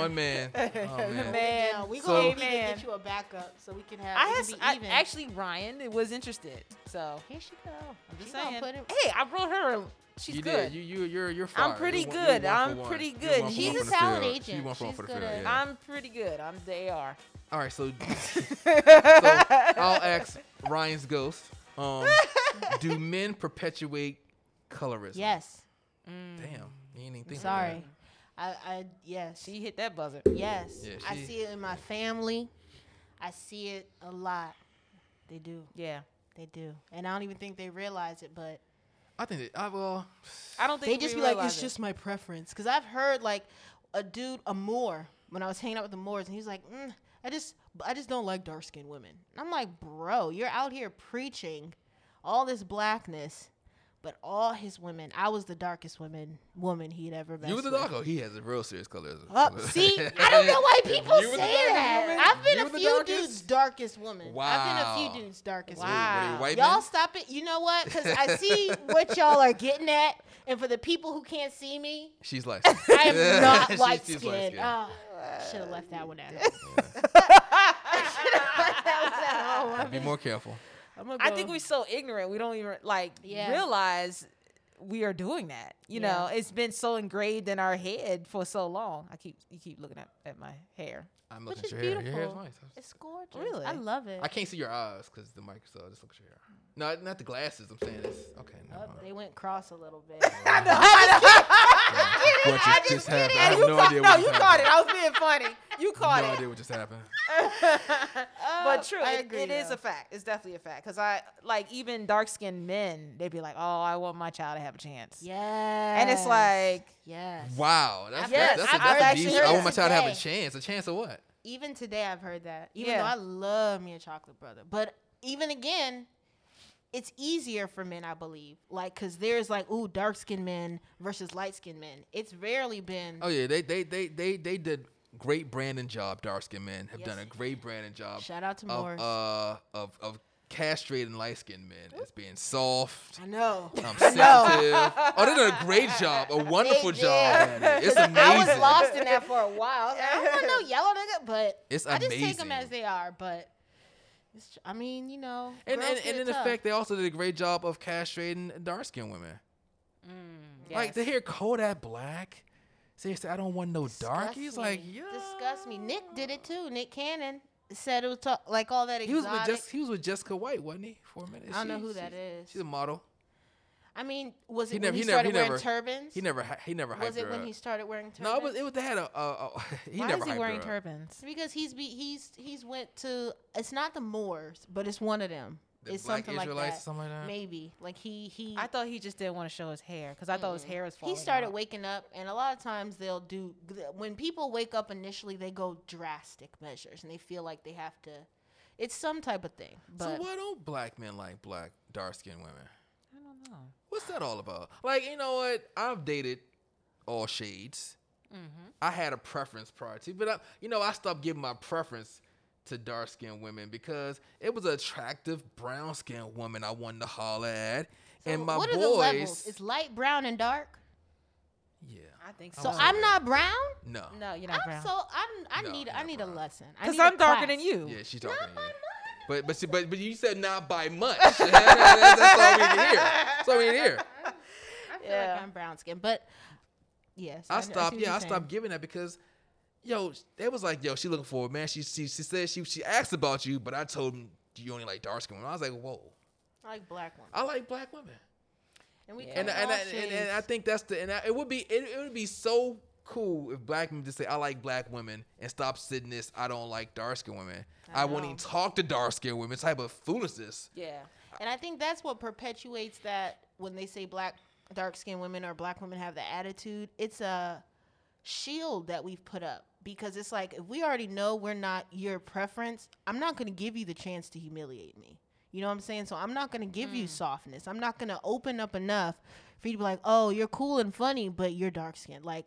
One man. Oh, man. Man, Yeah, we So- gonna need Amen. to get you a backup so we can have. I, has, can be I even. actually Ryan was interested, so here she go. I'm just She gonna saying. put him- Hey, I brought her. She's you good. did. You you you're you're fine. I'm pretty You're good. you're I'm pretty good. She's a for talent agent. She's one for She's the good field. Yeah. I'm pretty good. I'm the AR. All right, so, so I'll ask Ryan's ghost. Um, do men perpetuate colorism? Yes. Damn, you ain't even think of Sorry. I. I. Yes. She hit that buzzer. yes. Yeah, I she- see it in my family. I see it a lot. They do. Yeah. They do. And I don't even think they realize it, but I think that I well, I don't think they just be like, it's it. just my preference. Because I've heard like a dude, a Moor, when I was hanging out with the Moors, and he's like, mm, I just, I just don't like dark skinned women. And I'm like, bro, you're out here preaching all this blackness, but all his women, I was the darkest woman, woman he'd ever met. you were the dog. Oh, he has a real serious colorism. Oh, see, I don't know why people You were the say that. woman? I've been You a few dudes' darkest woman. Wow. I've been a few dudes' darkest Were women. they- were they Wow. white Y'all men? stop it. You know what? Because I see what y'all are getting at. And for the people who can't see me, She's like, I am not light skinned. Ah, light-skinned. Oh, should have left that one at home. Be more careful. I think we're so ignorant. We don't even like Yeah. realize we are doing that. You know, it's been so engraved in our head for so long. I keep you keep looking at, at my hair. I'm Which looking is at your hair. Your hair's beautiful. nice. It's gorgeous. Really? I love it. I can't see your eyes because the mic. So just look at your hair. No, not the glasses. I'm saying this. Okay. No, Oh, mind. they went cross a little bit. What just, just happened? I have you no caught, idea no, you just caught it. I was being funny. You caught no it. No idea what just happened. but oh, true, I it- agree, it is a fact. It's definitely a fact. Cause I like even dark skinned men, they'd be like, "Oh, I want my child to have a chance." yes. And it's like, yes. Wow, that's Yes, that's, that's, that's heard I want my child to have a chance. A chance of what? Even today, I've heard that. Even Yeah. though I love me a chocolate brother, but even again, it's easier for men, I believe. Like, cause there's like, ooh, dark skinned men versus light skinned men. It's rarely been. Oh yeah, they they they they they did great branding job. Dark skinned men have Yes. done a great branding job. Shout out to of Morris. uh of of castrating light skinned men as being soft. I know. Um, sensitive. oh, they did a great job, a wonderful job did. at it. It's 'Cause amazing. I was lost in that for a while. I, was like, I don't want no yellow nigga, but It's I just take them as they are. But it's, I mean, you know, And girls and, and get in tough. effect, they also did a great job of castrating dark skinned women. Mm, Like to hear Kodak Black say, "I don't want no dark." Disgust He's like, me. yeah. disgust me. Nick did it too. Nick Cannon said it was ta- like all that He was exotic. with just he was with Jessica White, wasn't he? For a minute. I don't know who that she's- She's a model. I mean, was it He when never- he he never- started he wearing never- turbans? He never hi- he never hyped was it her when up. he started wearing turbans? No, it was it was they had a uh, uh, he Why never is he hyped wearing turbans? because he's be, he's he's went to it's not the Moors, but it's one of them. The it's Black something like Israelites or that. something like that? Maybe like he he. I thought he just didn't want to show his hair because I thought his hair was falling. he started out. waking up, and a lot of times they'll do when people wake up initially, they go drastic measures, and they feel like they have to. It's some type of thing, So but why don't black men like black dark skinned women? I don't know. What's that all about? Like you know what? I've dated all shades. Mm-hmm. I had a preference prior to, but I, you know I stopped giving my preference to dark skinned women because it was an attractive brown skinned woman I wanted to holler at, and my what boys. are the levels? It's light brown and dark. Yeah, I think so. So I'm that. not brown. No. no, you're not I'm brown. so I'm, I No, need I not need a lesson. Because need a I'm darker class. than you. Yeah, she's darker. Not to you. But but see, but but you said not by much. that's, that's all we can hear. That's all we can hear. I feel Yeah. like I'm brown skin, but yes, I see what stopped. Yeah, I saying. stopped giving that because, yo, they was like, yo, she looking for a man. She she she said she she asked about you, but I told him you only like dark skin women. I was like, whoa, I like black ones, I like black women. and we Yeah. And and, all and, and, and I think that's the and I, it would be it, it would be so cool if black men just say I like black women and stop sitting this I don't like dark skin women. I I, won't even talk to dark skin women. Type of foolishness. yeah. And I think that's what perpetuates that when they say black, dark skinned women or black women have the attitude, it's a shield that we've put up. Because it's like, if we already know we're not your preference, I'm not going to give you the chance to humiliate me. You know what I'm saying? So I'm not going to give you mm. softness. I'm not going to open up enough for you to be like, oh, you're cool and funny, but you're dark skinned. Like,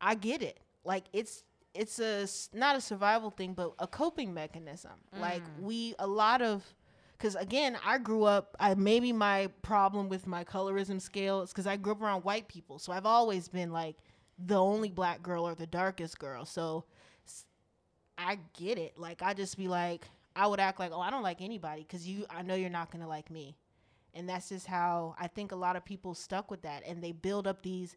I get it. Like, it's. It's a not a survival thing, but a coping mechanism. Like mm. we, a lot of because again i grew up i maybe my problem with my colorism scale is because i grew up around white people so i've always been like the only black girl or the darkest girl. So I get it. Like i just be like i would act like oh i don't like anybody because you i know you're not gonna like me. And that's just how i think a lot of people stuck with that and they build up these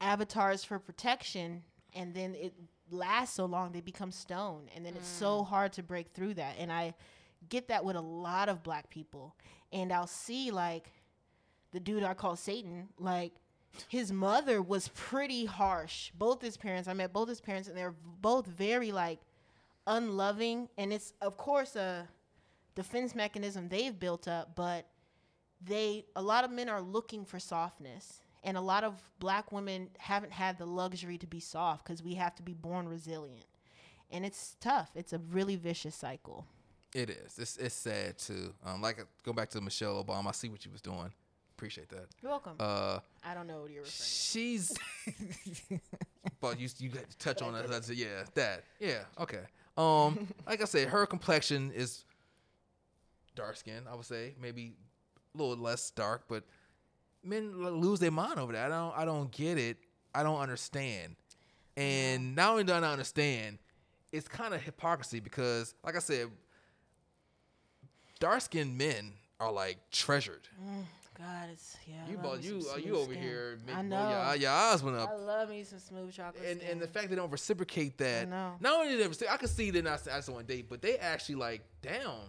avatars for protection and then it lasts so long they become stone and then it's so mm. hard to break through that. And i get that with a lot of black people. And i'll see like the dude i call satan like his mother was pretty harsh both his parents i met both his parents and they're both very like unloving and it's of course a defense mechanism they've built up but they a lot of men are looking for softness and a lot of black women haven't had the luxury to be soft because we have to be born resilient and it's tough it's a really vicious cycle It is. It's it's sad too. Um, like go back to Michelle Obama. I see what she was doing. Appreciate that. you're welcome Uh, i don't know what you're referring she's. but you you got to touch on that. That's, yeah, that. Yeah. Okay. Um, like I said, her complexion is dark skin. I would say maybe a little less dark, but men lose their mind over that. I don't. I don't get it. I don't understand. And not only do I not understand, it's kind of hypocrisy because, like I said, dark skinned men are like treasured. God, it's yeah. You bought you some uh, you over skin. here I making know. your, your eyes went up. I love me some smooth chocolate. And and the fact they don't reciprocate that. know. Not only they reciprocate, I can see they're not I just want to date, but they actually like down.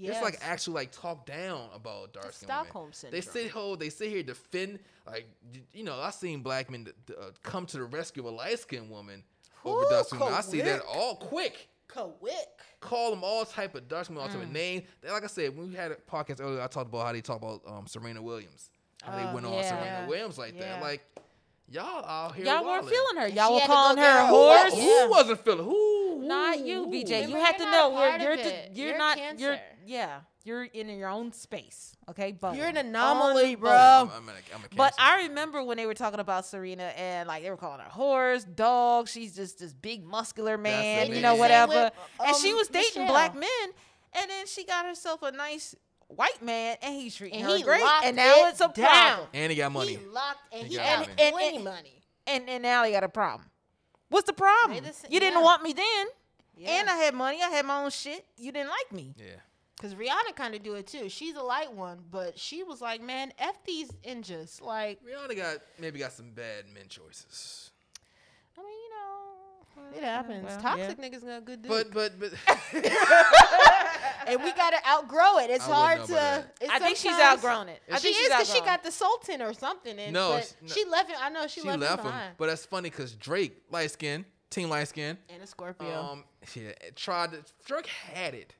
It's like actually like talk down about dark skin Stockholm They syndrome. sit hold, they sit here defend like you know I seen black men uh, come to the rescue of a light skinned woman over Ooh, dark skin women. I see that all quick. Quick. Call them all type of skin, all Mm. of name. They- Like I said, when we had a podcast earlier, I talked about how they talk about um, Serena Williams. How they Oh, went on. Serena Williams like Yeah. that. Like y'all out here. Y'all weren't feeling her. Y'all were had calling her a her horse. Who, Yeah. wasn't feeling? Who? Not you, who? BJ. You Remember, have to know not we're, you're of you're You're not you're yeah you're in your own space. Okay, but You're an anomaly, bro. I'm, I'm, a, I'm a But. I remember when they were talking about Serena and like they were calling her horse, dog. She's just this big muscular man, you know, whatever. Same with, and she um, was dating Michelle. black men, and then she got herself a nice white man, and he's treating And her he great. And now it it's a down. problem. and he got money. He locked and He he got had money. And- plenty and- money. And and now he got a problem. What's the problem? They the You didn't yeah. want me then, Yeah. and I had money. I had my own shit. You didn't like me. yeah. Cause Rihanna kind of do it too. She's a light one, but she was like, "Man, f these ninjas." Like, Rihanna got maybe got some bad men choices. I mean, you know, it happens. well, Toxic niggas got good dick, But but but and we gotta outgrow it. It's I hard to. it's I think she's outgrown it. I she think she's is because she got the Sultan or something. And, No, but she- no. she left him. I know she, she left, left him him. But that's funny because Drake, light skin, team light skin, and a Scorpio. um, yeah, tried to. Drake had it,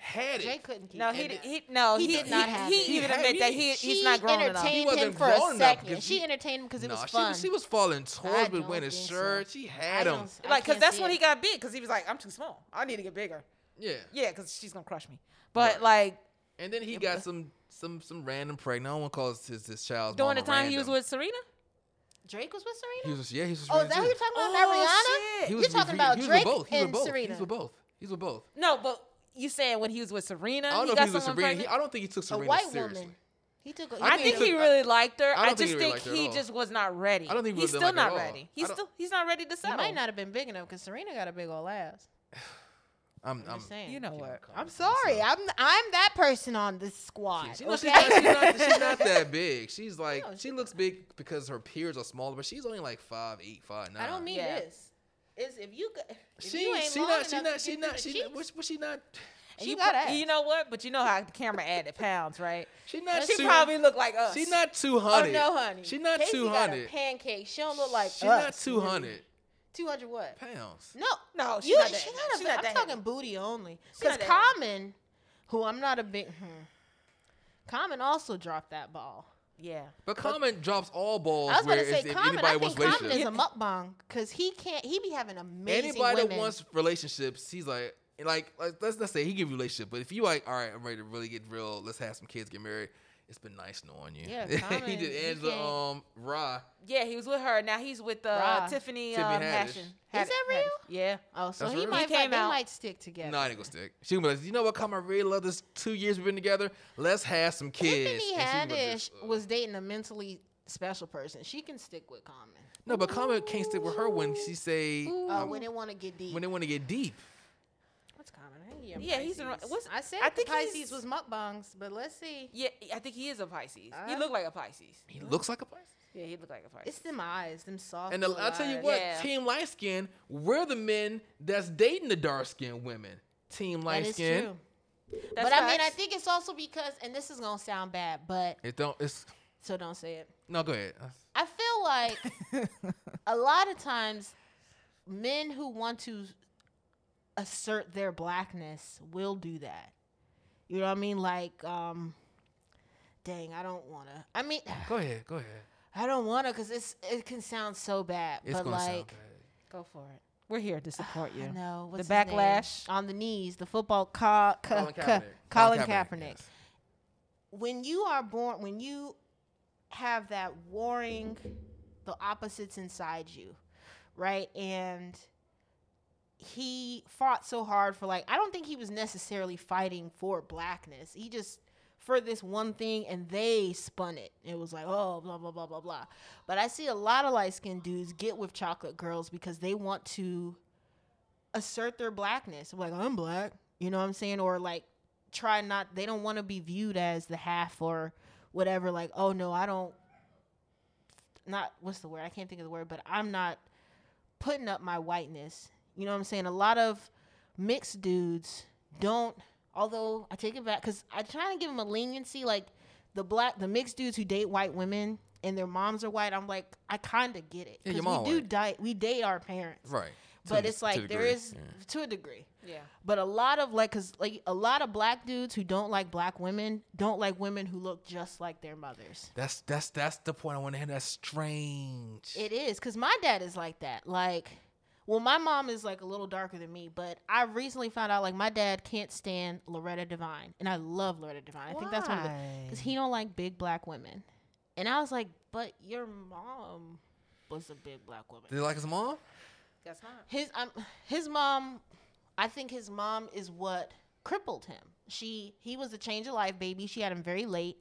had Jay it. couldn't keep. No, it. he, And d- he no he he did not he, have he it. even He admit had- that he- he she he's not grown enough. entertained He wasn't him for grown a second. because She entertained him because it No, was she fun. was, she was falling I towards with don't winning shirt. She had him. don't- Like, cause that's when he got big. Cause he was like, I'm too small. I need to get bigger. Yeah. Yeah, cause she's gonna crush me. But Right. like And then he got some some some random pregnant. I don't want to call his his, his child's during the mama time he was with Serena. Drake was with He Serena. was yeah he was. with oh, is that who you're talking about? not Rihanna. He You're talking he- about he was Drake with both. He was with both. Serena. He's with both. He's with both. No, but you saying when he was with Serena, I don't he know got if he was with Serena. He. I don't think he took Serena A Serena white seriously. woman. He took. A, I think think he he took- really liked her. I I, don't think just he really think liked her he just was not ready. I don't think he he's still didn't like not her at all. ready. He's still he's not ready to settle. he settle. might not have been big enough because Serena got a big old ass. I'm, I'm I'm just saying. You know what? I'm sorry. I'm I'm that person on this squad. She, you know, okay. she's, not, she's, not, she's not that big. She's like No, she she's looks big because her peers are smaller, but she's only like five eight, five nine. I don't mean Yeah. this. Is if you go- if she you ain't she long not she not she not she the not cheeks, was, was she not And She you got pro- ass. You know what? But you know how the camera added pounds, right? she not She two, probably looked like us. she not two Oh hundred. no, honey. She not Casey two got a hundred. pancake. She don't look like She us. not two hundred Two hundred what? pounds. No, No, she's you, not that. she not a she's not I'm talking heavy. booty only. Because not that heavy. Common, who I'm not a big. Hmm, Common also dropped that ball. Yeah. But Common drops all balls I was about where to say if Common. anybody I wants think Common is relationships. a mukbang because he can't. He be having amazing Anybody women. that wants relationships, he's like, like, like let's let's say he give you a relationship, but if you like, all right, I'm ready to really get real, let's have some kids, get married. It's been nice knowing you. Yeah, he did he Angela can't- um Ra. Yeah, he was with her. Now he's with uh, Rah. Tiffany, Tiffany um, Haddish. Hashin. Is that real? Haddish. Yeah. oh, so That's he real. might. He came they out- might stick together. No, I ain't gonna stick. She was like, you know what? Come, I really love this two years we've been together. Let's have some kids. Tiffany And she Haddish just, uh, was dating a mentally special person. She can stick with Common. no, but Common can't stick with her when she say Oh, um, when they want to get deep. when they want to get deep. What's Common? I think he a Yeah, he's in- Pisces. what's- I said I think Pisces he's- was mukbangs, but let's see. Yeah, I think he is a Pisces. he Uh, looked like a Pisces. He looks like a Pisces. Yeah, he looked like a Pisces. It's them eyes, them soft. And the, little I'll tell you what, Yeah. Team Light Skin, we're the men that's dating the dark skinned women. Team Light is Skin. true. That's but I mean, I think it's also because, and this is gonna sound bad, but It don't. It's so don't say it. no. Go ahead. I feel like a lot of times men who want to assert their blackness will do that. You know what I mean? Like, um, dang, I don't wanna. I mean, Go ahead. Go ahead. I don't wanna because it's it can sound so bad. It's but gonna like, sound bad. Go for it. We're here to support you. I know what's The his name? backlash. on the knees. The football ca- ca- Colin ca- Kaepernick. Kaepernick. yes. when you are born when you have that warring the opposites inside you right and he fought so hard for like i don't think he was necessarily fighting for blackness. He just for this one thing and they spun it. It was like oh blah blah blah blah blah. But i see a lot of light skinned dudes get with chocolate girls because they want to assert their blackness. Like i'm black you know what i'm saying? Or like try not they don't want to be viewed as the half or whatever like oh no i don't not what's the word? I can't think of the word but i'm not putting up my whiteness you know what i'm saying a lot of mixed dudes don't although i take it back because i try to give them a leniency like the black the mixed dudes who date white women and their moms are white i'm like i kind of get it because mom we do date we date our parents Right. But the- it's like the there degree, is yeah. to a degree Yeah. but a lot of like, cause like a lot of black dudes who don't like black women don't like women who look just like their mothers. That's that's that's the point I want to hit. That's strange. It is, cause my dad is like that. Like, well, my mom is like a little darker than me, but I recently found out like my dad can't stand Loretta Devine, and I love Loretta Devine. I think that's one of the, cause he don't like big black women, and I was like, but your mom was a big black woman. Did he like his mom? Guess not. his um his mom i think his mom is what crippled him she he was a change of life baby she had him very late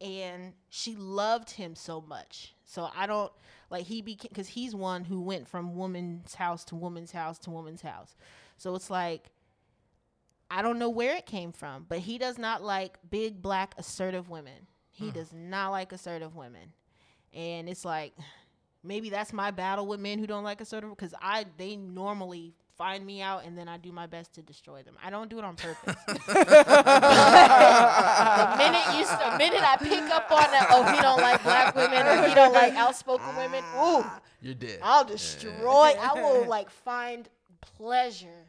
and she loved him so much. So i don't like he became because he's one who went from woman's house to woman's house to woman's house. So it's like i don't know where it came from but he does not like big black assertive women. He hmm. does not like assertive women. And it's like maybe that's my battle with men who don't like assertive because I they normally find me out and then I do my best to destroy them. I don't do it on purpose. the minute you the minute I pick up on that, oh he don't like black women or he don't like outspoken women. Ah, ooh, You're dead. I'll destroy. I will like find pleasure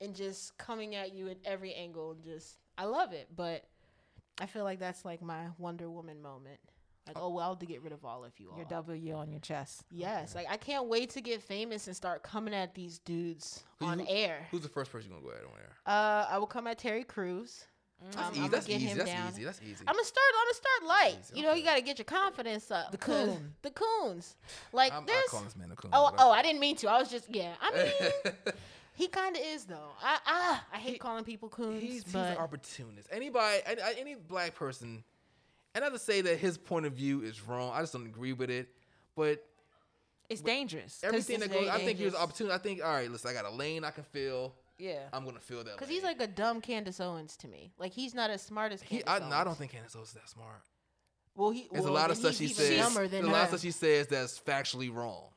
in just coming at you at every angle and just I love it, but I feel like that's like my Wonder Woman moment. Like, oh well, to get rid of all of you all. Your W on your chest. Yes, like I can't wait to get famous and start coming at these dudes Who on you- air. Who's the first person you're gonna go at on air? Uh, I will come at Terry Crews. That's Um, easy. I'ma That's get easy. him That's easy. That's easy. I'm gonna start. I'm gonna start light. You know, okay. you gotta get your confidence up. The coon. The coons. Like I'm, I call this man a coon. Oh, oh, I didn't mean to. I was just yeah. I mean, he kind of is though. I ah, I hate He- calling people coons, he's, he's an opportunist. Anybody, any, any black person, and not to say that his point of view is wrong. I just don't agree with it. But It's dangerous. everything that goes, I think here's opportunity. I think all right, listen, I got a lane I can fill. Yeah. I'm gonna fill that. Because he's like a dumb Candace Owens to me. Like he's not as smart as he. I, no, I don't think Candace Owens is that smart. Well, he. There's well, a lot of stuff she says. dumber There's than a lot of stuff she says that's factually wrong.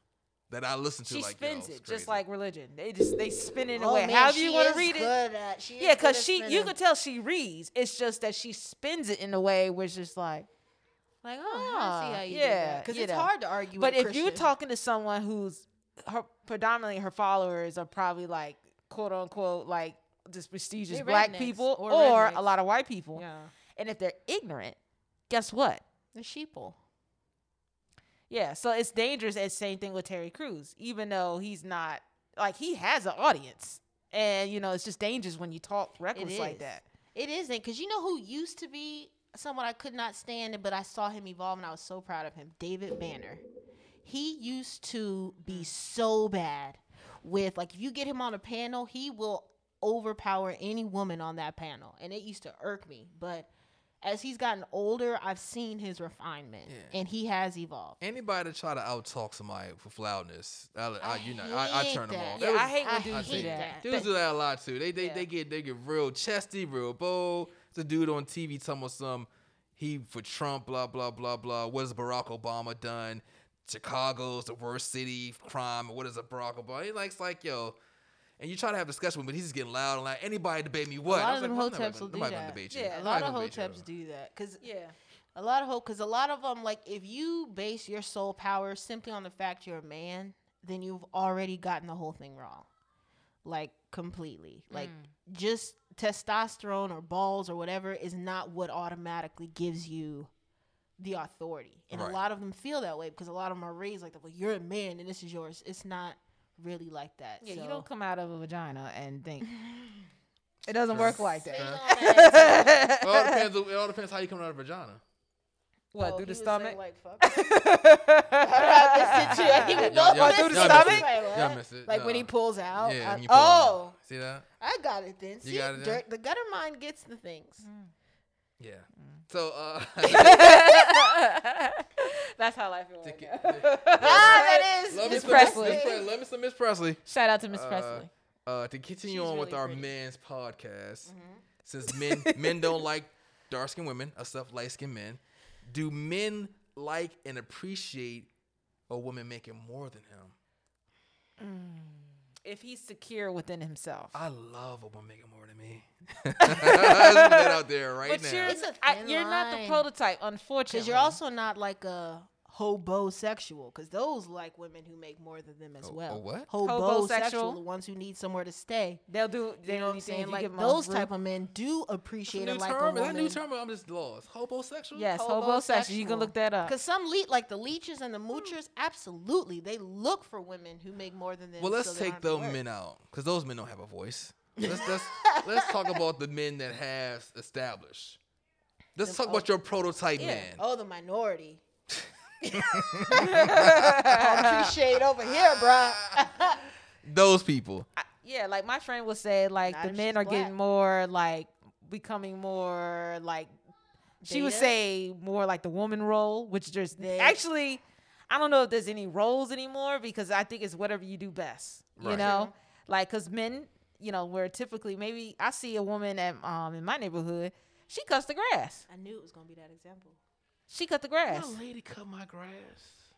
That I listen to She like spins yo, it just like religion. They just they spin it in a Oh, way. man, However you want to read it. good at- she Yeah, because at she you can tell she reads. It's just that she spins it in a way where it's just like Like, oh, I see Ah, how you yeah. Because it's know. hard to argue. But with a if you're talking to someone who's her predominantly her followers are probably like quote unquote like just prestigious They black rednecks people or or, a lot of white people. yeah, And if they're ignorant, guess what? the sheeple. Yeah, so it's dangerous. It's same thing with Terry Crews, even though he's not like he has an audience, and you know it's just dangerous when you talk reckless like that. It isn't because you know who used to be someone I could not stand, but I saw him evolve and I was so proud of him. David Banner. He used to be mm. so bad with like if you get him on a panel, he will overpower any woman on that panel, and it used to irk me. But as he's gotten older, I've seen his refinement, Yeah. and he has evolved. Anybody that try to outtalk somebody for loudness, I, I, I you know, I, I turn them off. Yeah, was- I hate when I dudes do that. that. Dudes do that a lot too. They they, Yeah. they get they get real chesty, real bold. There's a dude on TV talking about some he for Trump, blah blah blah blah. What has Barack Obama done? Chicago's the worst city crime. What is a Barack Obama? He likes like yo, and you try to have discussion with him, but he's just getting loud and like anybody debate me what? a I lot of them like, well, hoteps will do nobody gonna that. debate you. Yeah, A I'm lot of gonna hoteps do that because Yeah, A lot of hope, because a lot of them, like, if you base your soul power simply on the fact you're a man, then you've already gotten the whole thing wrong, like completely. Like, Mm. just testosterone or balls or whatever is not what automatically gives you the authority. And Right. a lot of them feel that way because a lot of them are raised like that. Well, you're a man and this is yours. It's not really like that. yeah. so. You don't come out of a vagina and think it doesn't work like that. on. It all depends. It all depends how you come out of a vagina. What Oh, through the stomach? Like, fuck. I missed it too. He was Y'all- both y'all- missed y'all it. I was it? like, Y'all what? missed it. Like when he pulls out. Yeah, I- when you pull it oh. out. oh, See that? I got it then. See, got it then? Dirk- the gutter mind gets the things. Mm. Yeah. Mm. So uh That's how life is. to Right get- now. Ah, that is Love me Miss some Presley. Miss Presley. Love me some Miss Presley. Shout out to Miss Uh, Presley. Uh, to continue She's on with our pretty. men's podcast, since men men don't like dark skinned women, except light skinned men, do men like and appreciate a woman making more than him? If he's secure within himself. I love a woman making more than me. Let's put that out there right but now. you're, It's a I- thin you're not the prototype, unfortunately. Because you're also not like a hobosexual. Because those like women who make more than them as A- a well. what? Hobosexual, Hobosexual? the ones who need somewhere to stay. they'll do. You know what I'm saying? Like those type of men do appreciate new it like term? a Is that woman. new term? I'm just lost. Hobosexual? Yes, hobosexual. You can look that up. Because some le- like the leeches and the hmm. moochers, absolutely, they look for women who make more than them. Well, let's so take those men out because those men don't have a voice. Let's let's, let's talk about the men that have established. Let's Them talk about your prototype Yeah. man. Oh, the minority. All shade over here, bruh. Those people. I- yeah, like my friend would say, like Not the if men are black. getting more like becoming more like she would Beta? say more like the woman role, which there's They- actually I don't know if there's any roles anymore because I think it's whatever you do best. You Right. know, like because men, you know, where typically maybe I see a woman at um in my neighborhood, she cuts the grass. I knew it was gonna be that example. She cut the grass. That lady cut my grass.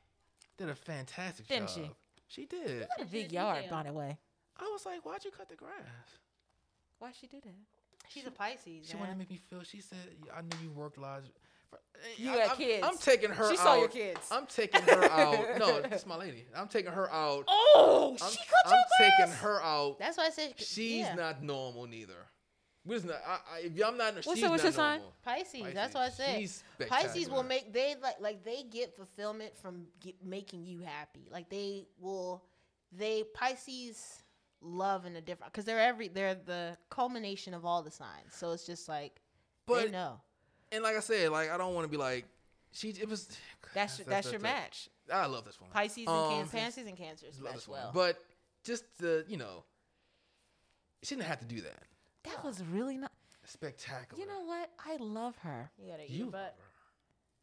Did a fantastic Didn't job. she? She did. What a big yard, by the way. I was like, why'd you cut the grass? Why'd she do that? She's a Pisces. She man. wanted to make me feel. She said, I knew you worked large. Eh, you I, had I'm, kids. I'm taking her out She out. saw your kids. I'm taking her out. No, that's my lady. I'm taking her out. Oh, I'm, she cut I'm your grass. taking her out. That's why I said She's yeah. not normal neither. We're just not. I, I, if I'm not, What's she's what's not your sign? normal. Pisces. That's what I said. Pisces will make they like like they get fulfillment from get, making you happy. Like they will, they Pisces love in a different because they're every they're the culmination of all the signs. So it's just like they know. And like I said, like I don't want to be like she. It was. That's your, that's your it. match. I love this one. Pisces and Um, Cancer. Pisces and Cancers Love as this one. well. But just the you know, she didn't have to do that. That was really not. Spectacular. You know what? I love her. you gotta eat you your butt.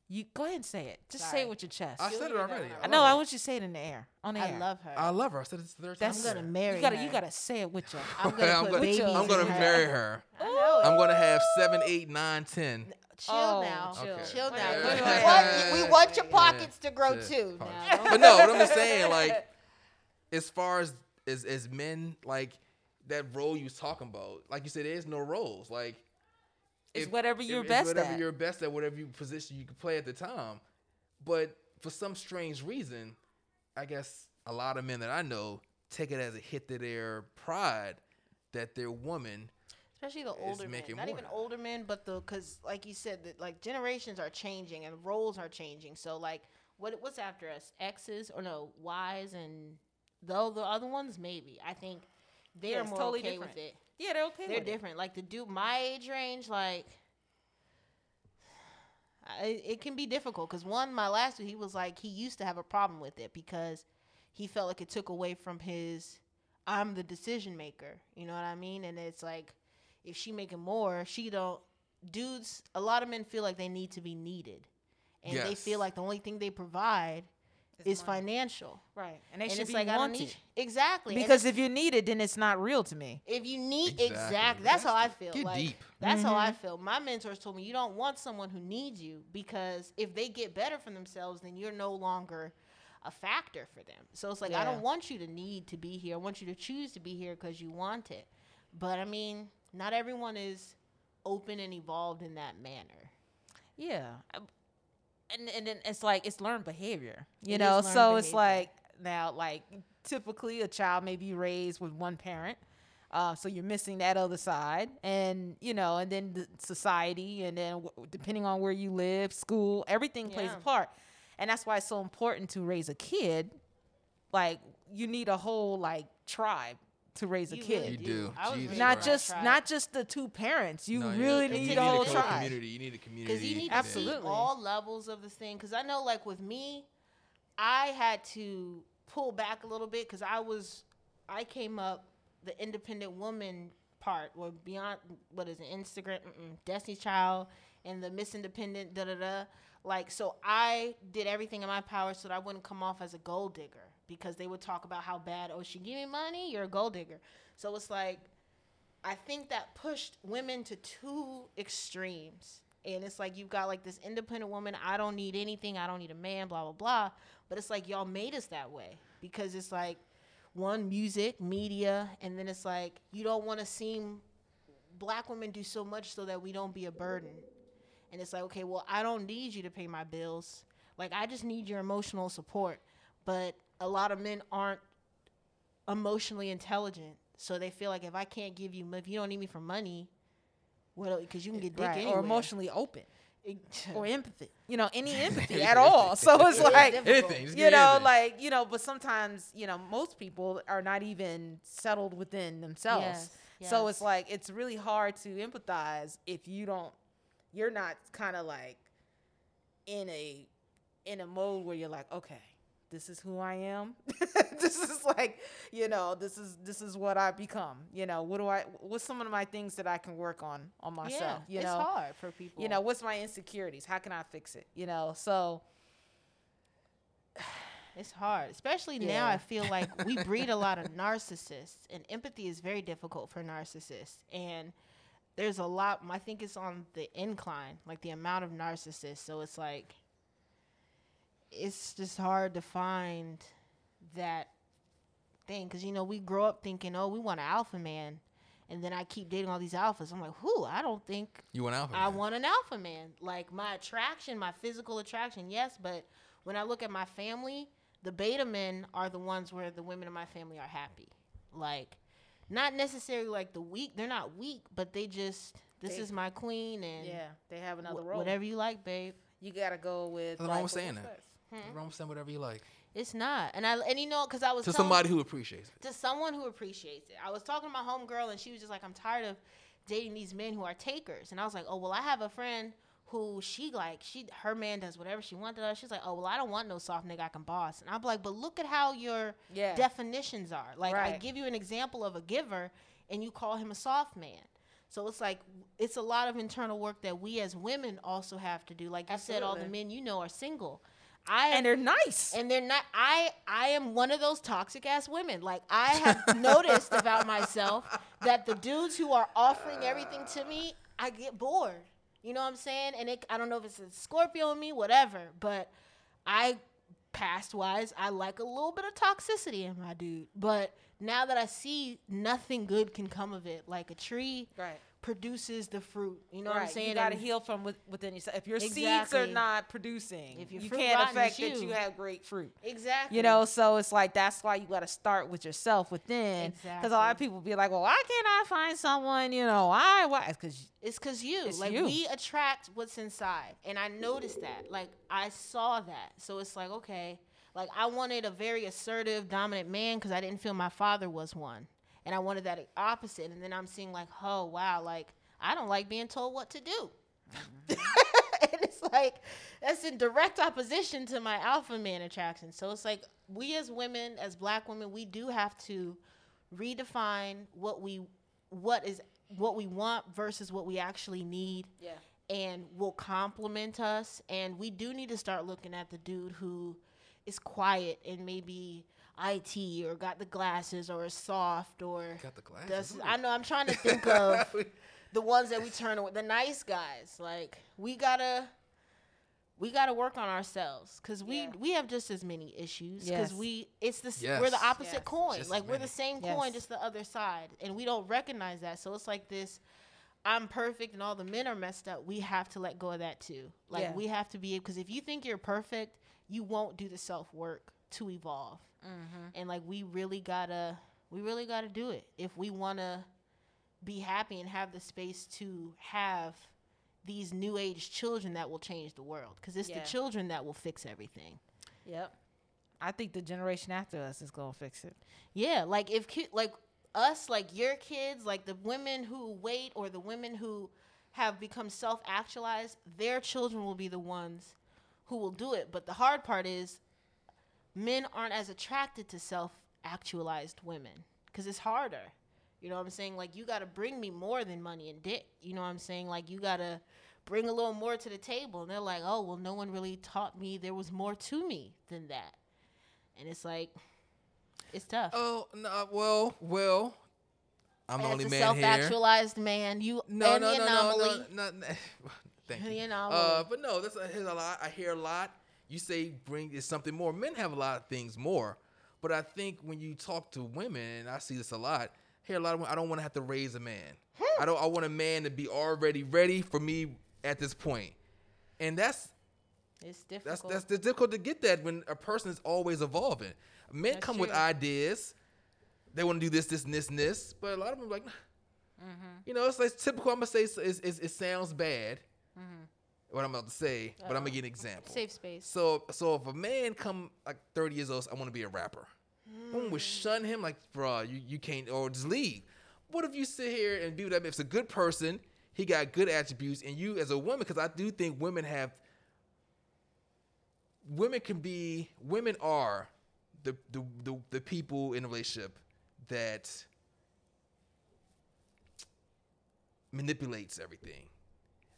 You go ahead and say it. Just say it with your chest. I I, said it already. when I I know. love I want you to say it in the air. On the I air. love her. I love her. I said it's the third time. I'm gonna today. marry you gotta her. you gotta say it with your. I'm gonna I'm put gonna- babies I'm gonna in her. marry her. I know. I'm gonna have seven, eight, nine, ten. Chill Oh, now. chill. Okay. Chill now. We want- we want your wait, pockets to grow Shit. too. Pockets. Now, But no, what I'm just saying, like, as far as as as men, like that role you was talking about, like you said, there's no roles. Like, It's if- whatever if you're it's best whatever at. you're best at, whatever you position you can play at the time. But for some strange reason, I guess a lot of men that I know take it as a hit to their pride that their woman. Especially the older men. making Not more even older men, but the because like you said, that like generations are changing and roles are changing. So like, what what's after us? X's or no Y's and though the other ones maybe. I think they're Yeah, it's more totally okay different. with it. Yeah, they're okay. They're with it. different. Like the dude my age range, like. I, it can be difficult because one, my last dude, he was like he used to have a problem with it because he felt like it took away from his I'm the decision maker. You know what I mean? And it's like if she making more, she don't dudes a lot of men feel like they need to be needed. And they feel like the only thing they provide It's is money. financial. Right, and they and should it's be like I don't wanted. need. Exactly. Because it's- if you need it, then it's not real to me. if you need Exactly. exactly, that's how I feel. Get like deep. that's how I mm-hmm. feel. My mentors told me you don't want someone who needs you because if they get better for themselves, then you're no longer a factor for them. So it's like I don't want you to need to be here. I want you to choose to be here because you want it. But I mean, not everyone is open and evolved in that manner. Yeah, Um, and and then it's like it's learned behavior. You It know, so it's like now like typically a child may be raised with one parent. Uh, so you're missing that other side, and you know, and then the society, and then w- depending on where you live, school, everything plays a part, and that's why it's so important to raise a kid. Like you need a whole like tribe to raise a You kid, really You do. Jesus not Christ. just tribe. not just the two parents. You No, really It need takes the a whole whole tribe. community. You need a community. Because you need to Absolutely. see all levels of this thing. Because I know, like with me, I had to pull back a little bit because I was, I came up the independent woman part, or beyond what is it, Instagram, mm-mm, Destiny's Child, and the Miss Independent, da da da. Like, so I did everything in my power so that I wouldn't come off as a gold digger because they would talk about how bad, oh, she give me money, you're a gold digger. So it's like, I think that pushed women to two extremes. And it's like you've got like this independent woman, I don't need anything, I don't need a man, blah blah blah. But it's like y'all made us that way because it's like one music, media, and then it's like you don't want to seem black women do so much so that we don't be a burden. And it's like, okay, well, I don't need you to pay my bills. Like I just need your emotional support. But a lot of men aren't emotionally intelligent. So they feel like if I can't give you, if you don't need me for money, well, because you can get dick right, anywhere. or emotionally open or empathy you know any empathy at all so it's It is like difficult. Anything. You know anything. like you know but sometimes you know most people are not even settled within themselves Yes, so it's like it's really hard to empathize if you don't you're not kind of like in a in a mode where you're like okay this is who I am. this is like, you know, this is this is what I become. You know, what do I what's some of my things that I can work on on myself, yeah, you it's know? hard for people. you know what's my insecurities how can i fix it you know so It's hard, especially now. I feel like we breed a lot of narcissists, and empathy is very difficult for narcissists. And there's a lot. I think it's on the incline, like the amount of narcissists. So it's like it's just hard to find that thing because you know we grow up thinking, oh, we want an alpha man, and then I keep dating all these alphas. I'm like, who? I don't think You went alpha. I man. want an alpha man. Like my attraction, my physical attraction, yes, but when I look at my family, the beta men are the ones where the women in my family are happy. Like not necessarily like the weak, they're not weak, but they just this They- is my queen and yeah they have another wh- role whatever you like, babe. you gotta go with Nothing wrong like with saying that. first. Nothing wrong with saying whatever you like. It's not. And I and you know cuz I was To telling- somebody who appreciates it. to someone who appreciates it. I was talking to my homegirl and she was just like, I'm tired of dating these men who are takers. And I was like, Oh, well, I have a friend who she like, she her man does whatever she wants. She's like, Oh, well, I don't want no soft nigga I can boss. And I'm like, But look at how your Yeah. definitions are. Like I give you an example of a giver and you call him a soft man. So it's like it's a lot of internal work that we as women also have to do. Like you said, all the men you know are single. I and they're nice. and they're not i i am one of those toxic ass women. Like i have noticed about myself that the dudes who are offering everything to me i get bored. You know what i'm saying? And it, i don't know if it's a scorpio in me whatever but i past wise i like a little bit of toxicity in my dude. But now that i see nothing good can come of it like a tree right. produces the fruit you know right. what i'm saying You got to heal from with, within yourself. If your seeds are not producing, If you can't affect it's that you you. have great fruit. exactly You know, so it's like that's why you got to start with yourself within. Because a lot of people be like, "Well, why can't I find someone?" You know, why? Why? Because It's cause you. It's like you. we attract what's inside. And I noticed that. Like I saw that. So it's like, okay. Like I wanted a very assertive, dominant man because I didn't feel my father was one. And I wanted that opposite. And then I'm seeing like, oh wow, like I don't like being told what to do. and it's like that's in direct opposition to my alpha man attraction. So it's like we as women, as black women, we do have to redefine what we what is what we want versus what we actually need yeah, and will complement us and we do need to start looking at the dude who is quiet and maybe IT or got the glasses or is soft or Got the glasses. does I know I'm trying to think of the ones that we turn away, the nice guys. Like we gotta, we gotta work on ourselves because we Yeah. we have just as many issues because Yes. we it's the s we're the opposite Yes. coin. Just like we're the same Yes. coin, just the other side, and we don't recognize that. So it's like this. I'm perfect and all the men are messed up. We have to let go of that too. Like Yeah. we have to be because if you think you're perfect, you won't do the self work to evolve mm-hmm. and like we really gotta we really gotta do it if we want to be happy and have the space to have these new age children that will change the world because it's Yeah. the children that will fix everything yep. I think the generation after us is gonna fix it. yeah like if ki- like us like your kids like the women who wait or the women who have become self actualized their children will be the ones who will do it but the hard part is men aren't as attracted to self actualized women because it's harder. You know what I'm saying? Like, you got to bring me more than money and dick. You know what I'm saying? Like, you got to bring a little more to the table. And they're like, oh, well, no one really taught me there was more to me than that. And it's like, it's tough. Oh no. Uh, well, well. I'm the As only a man self-actualized man, you No, and no, the no, anomaly. no, no, no. Thank you. Uh, but no, that's hear a lot. I hear a lot. You say bring is something more. Men have a lot of things more, but I think when you talk to women, and I see this a lot. I hear a lot of. women, I don't want to have to raise a man. I don't. I want a man to be already ready for me at this point, and that's it's difficult. that's it's difficult to get that when a person is always evolving. Men That's come with ideas. They want to do this, this, and this, and this, but a lot of them are like, you know, it's like typical. I'm gonna say it's, it's, it's, it sounds bad. Mm-hmm. What I'm about to say, but I'm gonna oh. give an example. Safe space. So, so if a man come like 30 years old, I want to be a rapper. Mm. Women would shun him like, bruh, you, you can't, or just leave. What if you sit here and be with that? If it's a good person, he got good attributes, and you as a woman, because I do think women have, women can be, women are the the the, the people in a relationship that manipulates everything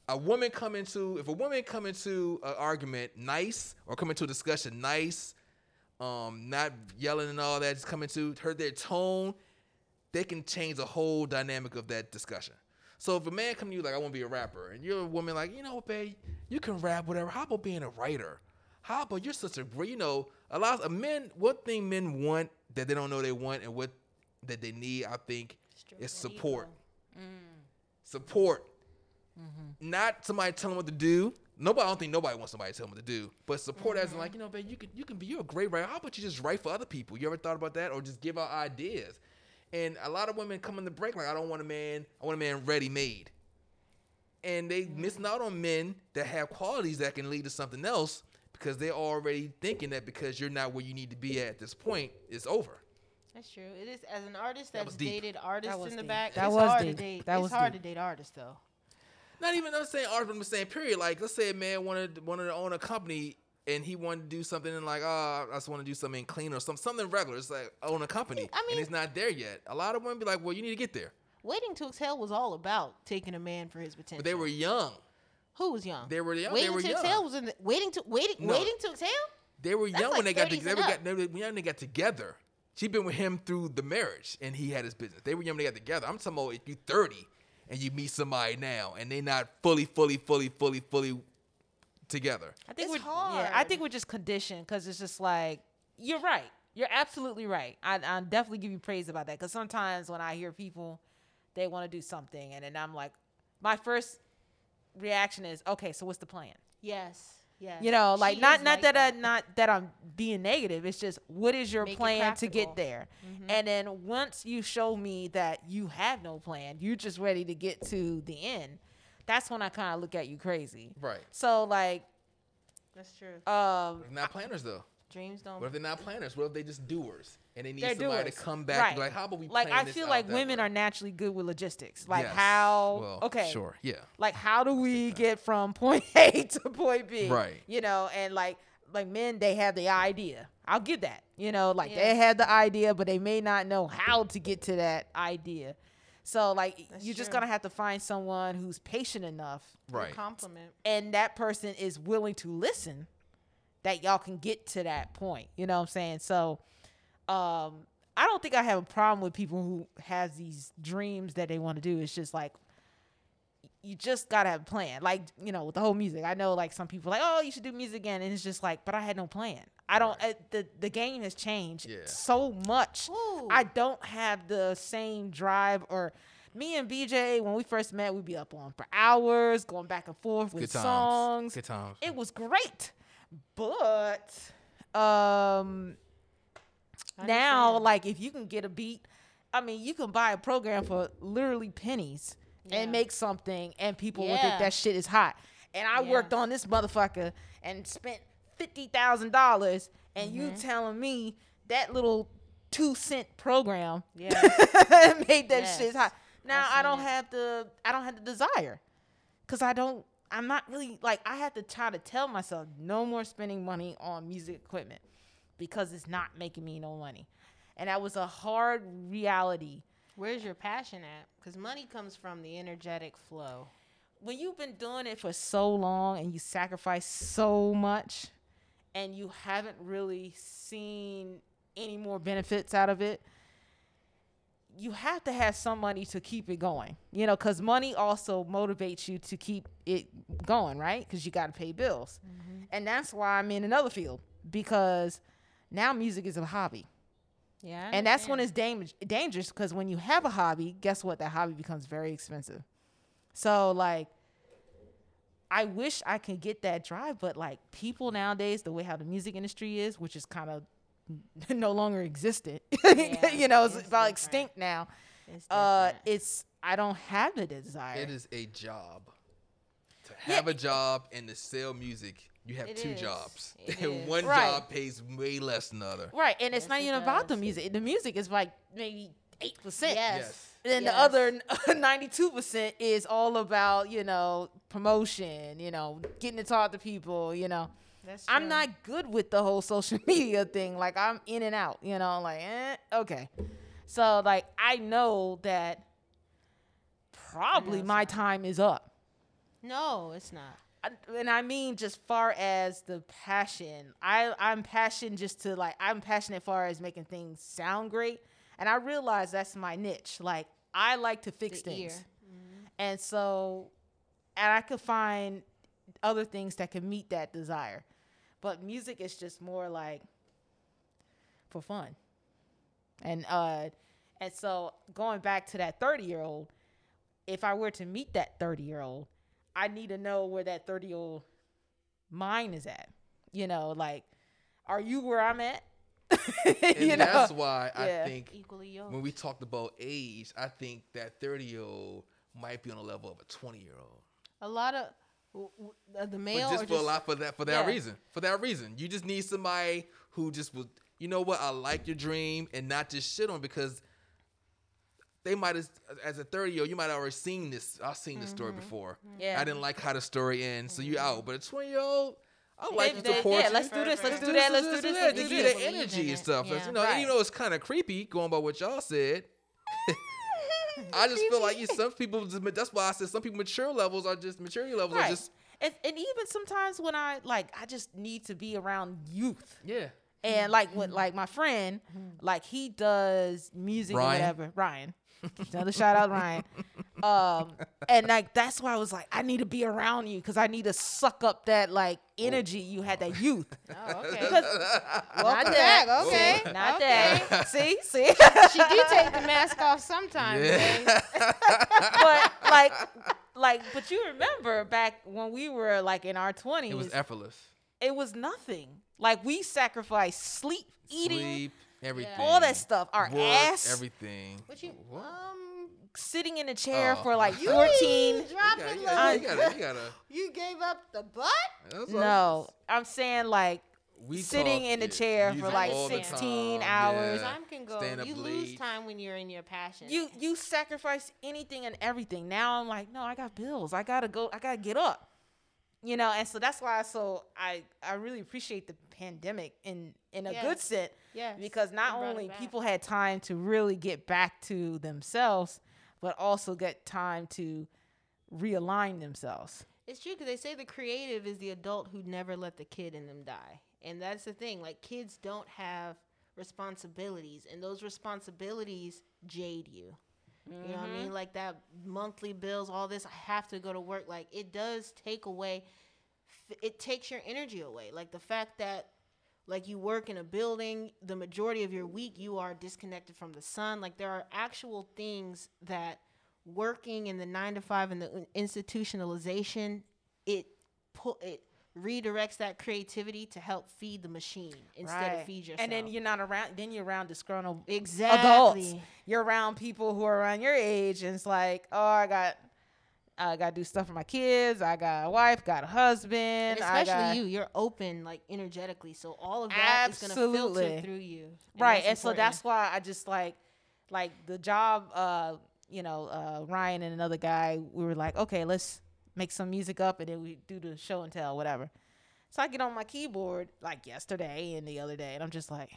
a woman come into if a woman come into an argument nice or come into a discussion nice um not yelling and all that just come into her their tone they can change the whole dynamic of that discussion. So if a man come to you like i want to be a rapper and you're a woman like you know what babe? You can rap whatever. How about being a writer? How about you're such a great you know a lot of men what thing men want that they don't know they want and what that they need i think is support. ego. support Mm-hmm. not somebody telling them what to do. Nobody, I don't think nobody wants somebody to tell them what to do. But support as in mm-hmm. like, you know, babe, you can you can be you're a great writer. How about you just write for other people? You ever thought about that, or just give out ideas? And a lot of women come in the break like, I don't want a man. I want a man ready made. And they mm-hmm. missing out on men that have qualities that can lead to something else because they're already thinking that because you're not where you need to be at this point, it's over. That's true. It is as an artist that's was deep. dated artists was in the deep. back. That it's was hard deep. to date. That it's was hard deep. to date artists though. Not even I'm saying art, but I'm saying period. Like let's say a man wanted wanted to own a company and he wanted to do something and like, oh, I just want to do something clean or some something regular. It's like own a company. I mean- and it's not there yet. A lot of women be like, well, you need to get there. Waiting to Exhale was all about taking a man for his potential. But they were young. who was young? They were young. Waiting they were to young. Exhale was in the waiting to waiting No. waiting to exhale. They were young when they got together. They, got, they were young when they got together. She been with him through the marriage, and he had his business. They were young when they got together. I'm talking about if you 30 and you meet somebody now, and they're not fully, fully, fully, fully, fully together. I think It's we're yeah. I think we're just conditioned because it's just like you're right. You're absolutely right. I I definitely give you praise about that because sometimes when I hear people, they want to do something and then I'm like, my first reaction is okay. So what's the plan? Yes. Yes. You know, like She not not like that, I not that I'm being negative. It's just what is your Make plan to get there? Mm-hmm. And then once you show me that you have no plan, you're just ready to get to the end. That's when I kind of look at you crazy. Right. So like, That's true. um, not planners though? Dreams don't. What if they're not planners? What if they just doers and they need they're somebody doers. to come back right. and be like, how about we like plan I this feel out like women way? are naturally good with logistics. Like Yes. how Well, okay, Sure. Yeah. like how do we get from point A to point B? Right. You know, and like like men, they have the idea. I'll give that. You know, like Yeah. they have the idea, but they may not know how to get to that idea. So like That's you're just gonna have to find someone who's patient enough, Right. Compliment. and that person is willing to listen. That y'all can get to that point. You know what I'm saying? So, um, I don't think I have a problem with people who has these dreams that they want to do. It's just like you just gotta have a plan. Like you know, with the whole music, I know like some people like, oh, you should do music again, and it's just like, but I had no plan. I don't. Uh, the the game has changed Yeah. so much. Ooh. I don't have the same drive or. Me and BJ, when we first met, we'd be up on for hours, going back and forth with Good times. songs. Good times. It was great, but um, I now understand. like if you can get a beat, I mean, you can buy a program for literally pennies Yeah. and make something, and people will think that shit is hot. And I worked on this motherfucker and spent fifty thousand dollars, and you Mm-hmm. telling me that little two cent program Yeah. made that Yes. shit hot. Now I don't it. have the I don't have the desire, cause I don't. I'm not really like I have to try to tell myself no more spending money on music equipment because it's not making me no money, and that was a hard reality. Where's your passion at? Because money comes from the energetic flow. When you've been doing it for so long and you sacrifice so much, and you haven't really seen any more benefits out of it, you have to have some money to keep it going. You know, because money also motivates you to keep it going, right? Because you got to pay bills. Mm-hmm. And that's why I'm in another field because now music is a hobby. Yeah. And that's when it's dang- dangerous because when you have a hobby, guess what? That hobby becomes very expensive. So, like, I wish I could get that drive, but like people nowadays, the way how the music industry is, which is kind of no longer existent, Yeah, you know, it's, it's about different. extinct now. It's Uh, it's I don't have the desire. It is a job. To Yeah. have a job and to sell music, you have It two is. jobs. And one Right. job pays way less than the other. Right, and it's Yes, not it even about the music. The music is like maybe eight percent. yes. Yes. Then Yes. the other ninety-two percent is all about you know promotion, you know, getting to talk to people, you know. That's I'm not good with the whole social media thing. Like I'm in and out, you know, like eh, okay. So like I know that probably know my so. time is up. No, it's not. And I mean just far as the passion. I I'm passionate just to like I'm passionate far as making things sound great, and I realize that's my niche. Like I like to fix The things, ear. and so and I could find other things that can meet that desire, but music is just more like for fun, and uh, and so going back to that thirty year old, if I were to meet that thirty year old. I need to know where that 30 year old mind is at. You know, like, are you where I'm at? And you know, that's why Yeah. I think Equally yoked. when we talked about age, I think that 30 year old might be on the level of a 20 year old. a lot of w- w- uh, the But male just or for a lot for that for that Yeah. reason. For that reason. You just need somebody who just was you know what, I like your dream and not just shit on because they might have as a 30 year old, you might have already seen this. I've seen this story mm-hmm. before. Mm-hmm. Yeah. I didn't like how the story ends, so you out. Mm-hmm. But a 20 year old, I They- like to they- support yeah, you. let's do this, let's Let's do do that, this, let's do this, let's do this. that Believe energy and stuff. Yeah. You know, Right. even though it's kind of creepy going by what y'all said. I just feel like you, some people. That's why I said some people mature levels are just maturity levels are just and, and even sometimes when I like, I just need to be around youth. yeah. And like what like my friend, like he does music or whatever. Ryan. Another shout out Ryan. Um and like that's why I was like, I need to be around you because I need to suck up that like energy you had, that youth. Oh, okay. Because Not that. back. Okay. See? Not okay. that. See? See? She do take the mask off sometimes. Yeah. but like like but you remember back when we were like in our 20s it was effortless. it was nothing. Like we sacrificed sleep, eating, Sleep, everything. all that stuff. Our Work, ass, everything. What you What? um sitting in a chair Oh. for like you 14. Drop You gotta, you low. gotta, you gotta, you gotta. You gave up the butt? that's all- No, I'm saying like we sitting talk, in the yeah, chair for music like all the 16 time, hours. yeah. Time can go. Staying up You lose late. time when you're in your passion. you you sacrifice anything and everything. Now I'm like, no, I got bills. I gotta go. I gotta get up. You know, and so that's why. So I I really appreciate the pandemic in in a Yes. good sense yes. because not it brought it only people had time to really get back to themselves, but also get time to realign themselves. It's true because they say the creative is the adult who never let the kid in them die. And that's the thing. Like, kids don't have responsibilities, and those responsibilities jade you. You know what I mean? Mm-hmm. Like, that monthly bills, all this, I have to go to work. Like, it does take away, it takes your energy away. Like, the fact that, like, you work in a building, the majority of your week you are disconnected from the sun. Like, there are actual things that working in the nine to five and the institutionalization, it pu- it redirects that creativity to help feed the machine instead of feed yourself. And then you're not around. Then you're around disgruntled exactly adults. You're around people who are around your age, and it's like, oh, I got, I got to do stuff for my kids. I got a wife, got a husband. And I especially got- you, you're open like energetically, so all of that is gonna filter through you. right? that's And so that's why I just like, like the job. Uh, you know, uh, Ryan and another guy. We were like, okay, let's make some music up, and then we do the show and tell, whatever. So I get on my keyboard like yesterday and the other day, and I'm just like.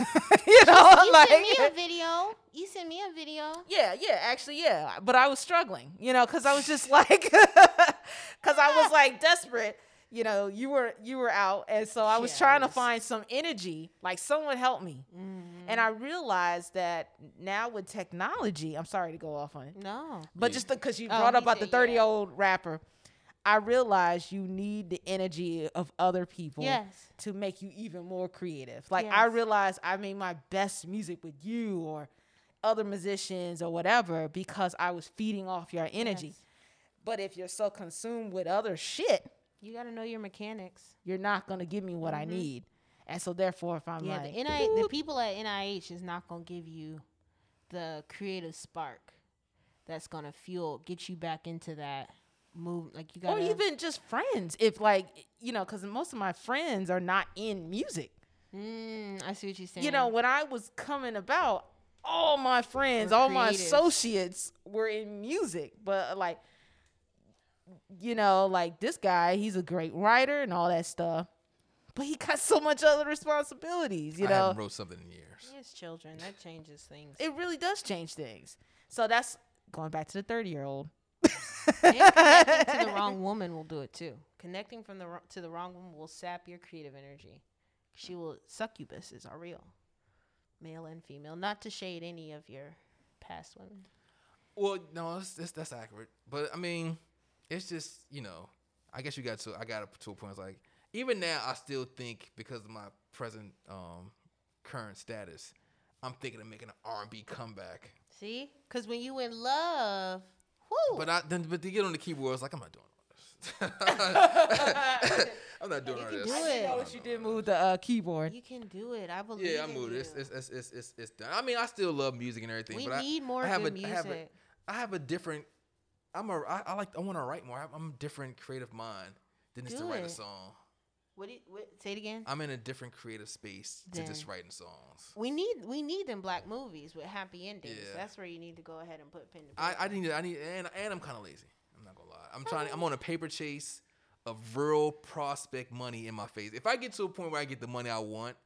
you know, you like sent me a video. You sent me a video. Yeah, yeah, actually, yeah. But I was struggling, you know, because I was just like, because I was like desperate. You know, you were you were out, and so I was Yeah, I trying to find some energy, like someone help me. Mm-hmm. And I realized that now with technology, I'm sorry to go off on it, No. but just because you Oh, brought up about the 30 yeah. year old rapper, I realized you need the energy of other people Yes. to make you even more creative. Like I Yes. realized I made my best music with you or other musicians or whatever because I was feeding off your energy. Yes. But if you're so consumed with other shit, You got to know your mechanics. you're not gonna give me what I need. And so therefore, if I'm Mm-hmm. yeah, like, the NI, the people at NIH is not gonna give you the creative spark that's gonna fuel, get you back into that move. Like you got or even just friends, if like you know, because most of my friends are not in music. Mm, I see what you're saying. you know, when I was coming about, all my friends, all my associates were in music. But uh, like, you know, like this guy, he's a great writer and all that stuff. But he got so much other responsibilities, you I know. haven't wrote something in years. It's children. That changes things. It really does change things. So that's going back to the 30 year old. And connecting to the wrong woman will do it too. Connecting from the to the wrong woman will sap your creative energy. She will succubuses are real, male and female. Not to shade any of your past women. Well, no, that's, that's that's accurate. But I mean, it's just you know, I guess you got to I got up to a point. It's like even now, I still think because of my present um current status, I'm thinking of making an R&B comeback. See, because when you in love, whoo, But I then but to get on the keyboard, it's like I'm not doing all this. I'm not doing You all can this. do it. didn't know that you did move the uh, keyboard. you can do it. I believe. Yeah, I moved it. It's, it's, it's, it's, it's, it's done. I mean, I still love music and everything. we but need I, more I have good a, I have a, music. I have a different. I'm a. I, I like. I want to write more. I'm, I'm a different creative mind than just to Do write a song. What, do you, what? Say it again. I'm in a different creative space to just writing songs. we need we need them black movies with happy endings. Yeah. That's where you need to go ahead and put pen to paper. I need. I need. And and I'm kind of lazy. I'm not gonna lie. I'm trying. I'm on a paper chase of real prospect money in my face. If I get to a point where I get the money I want,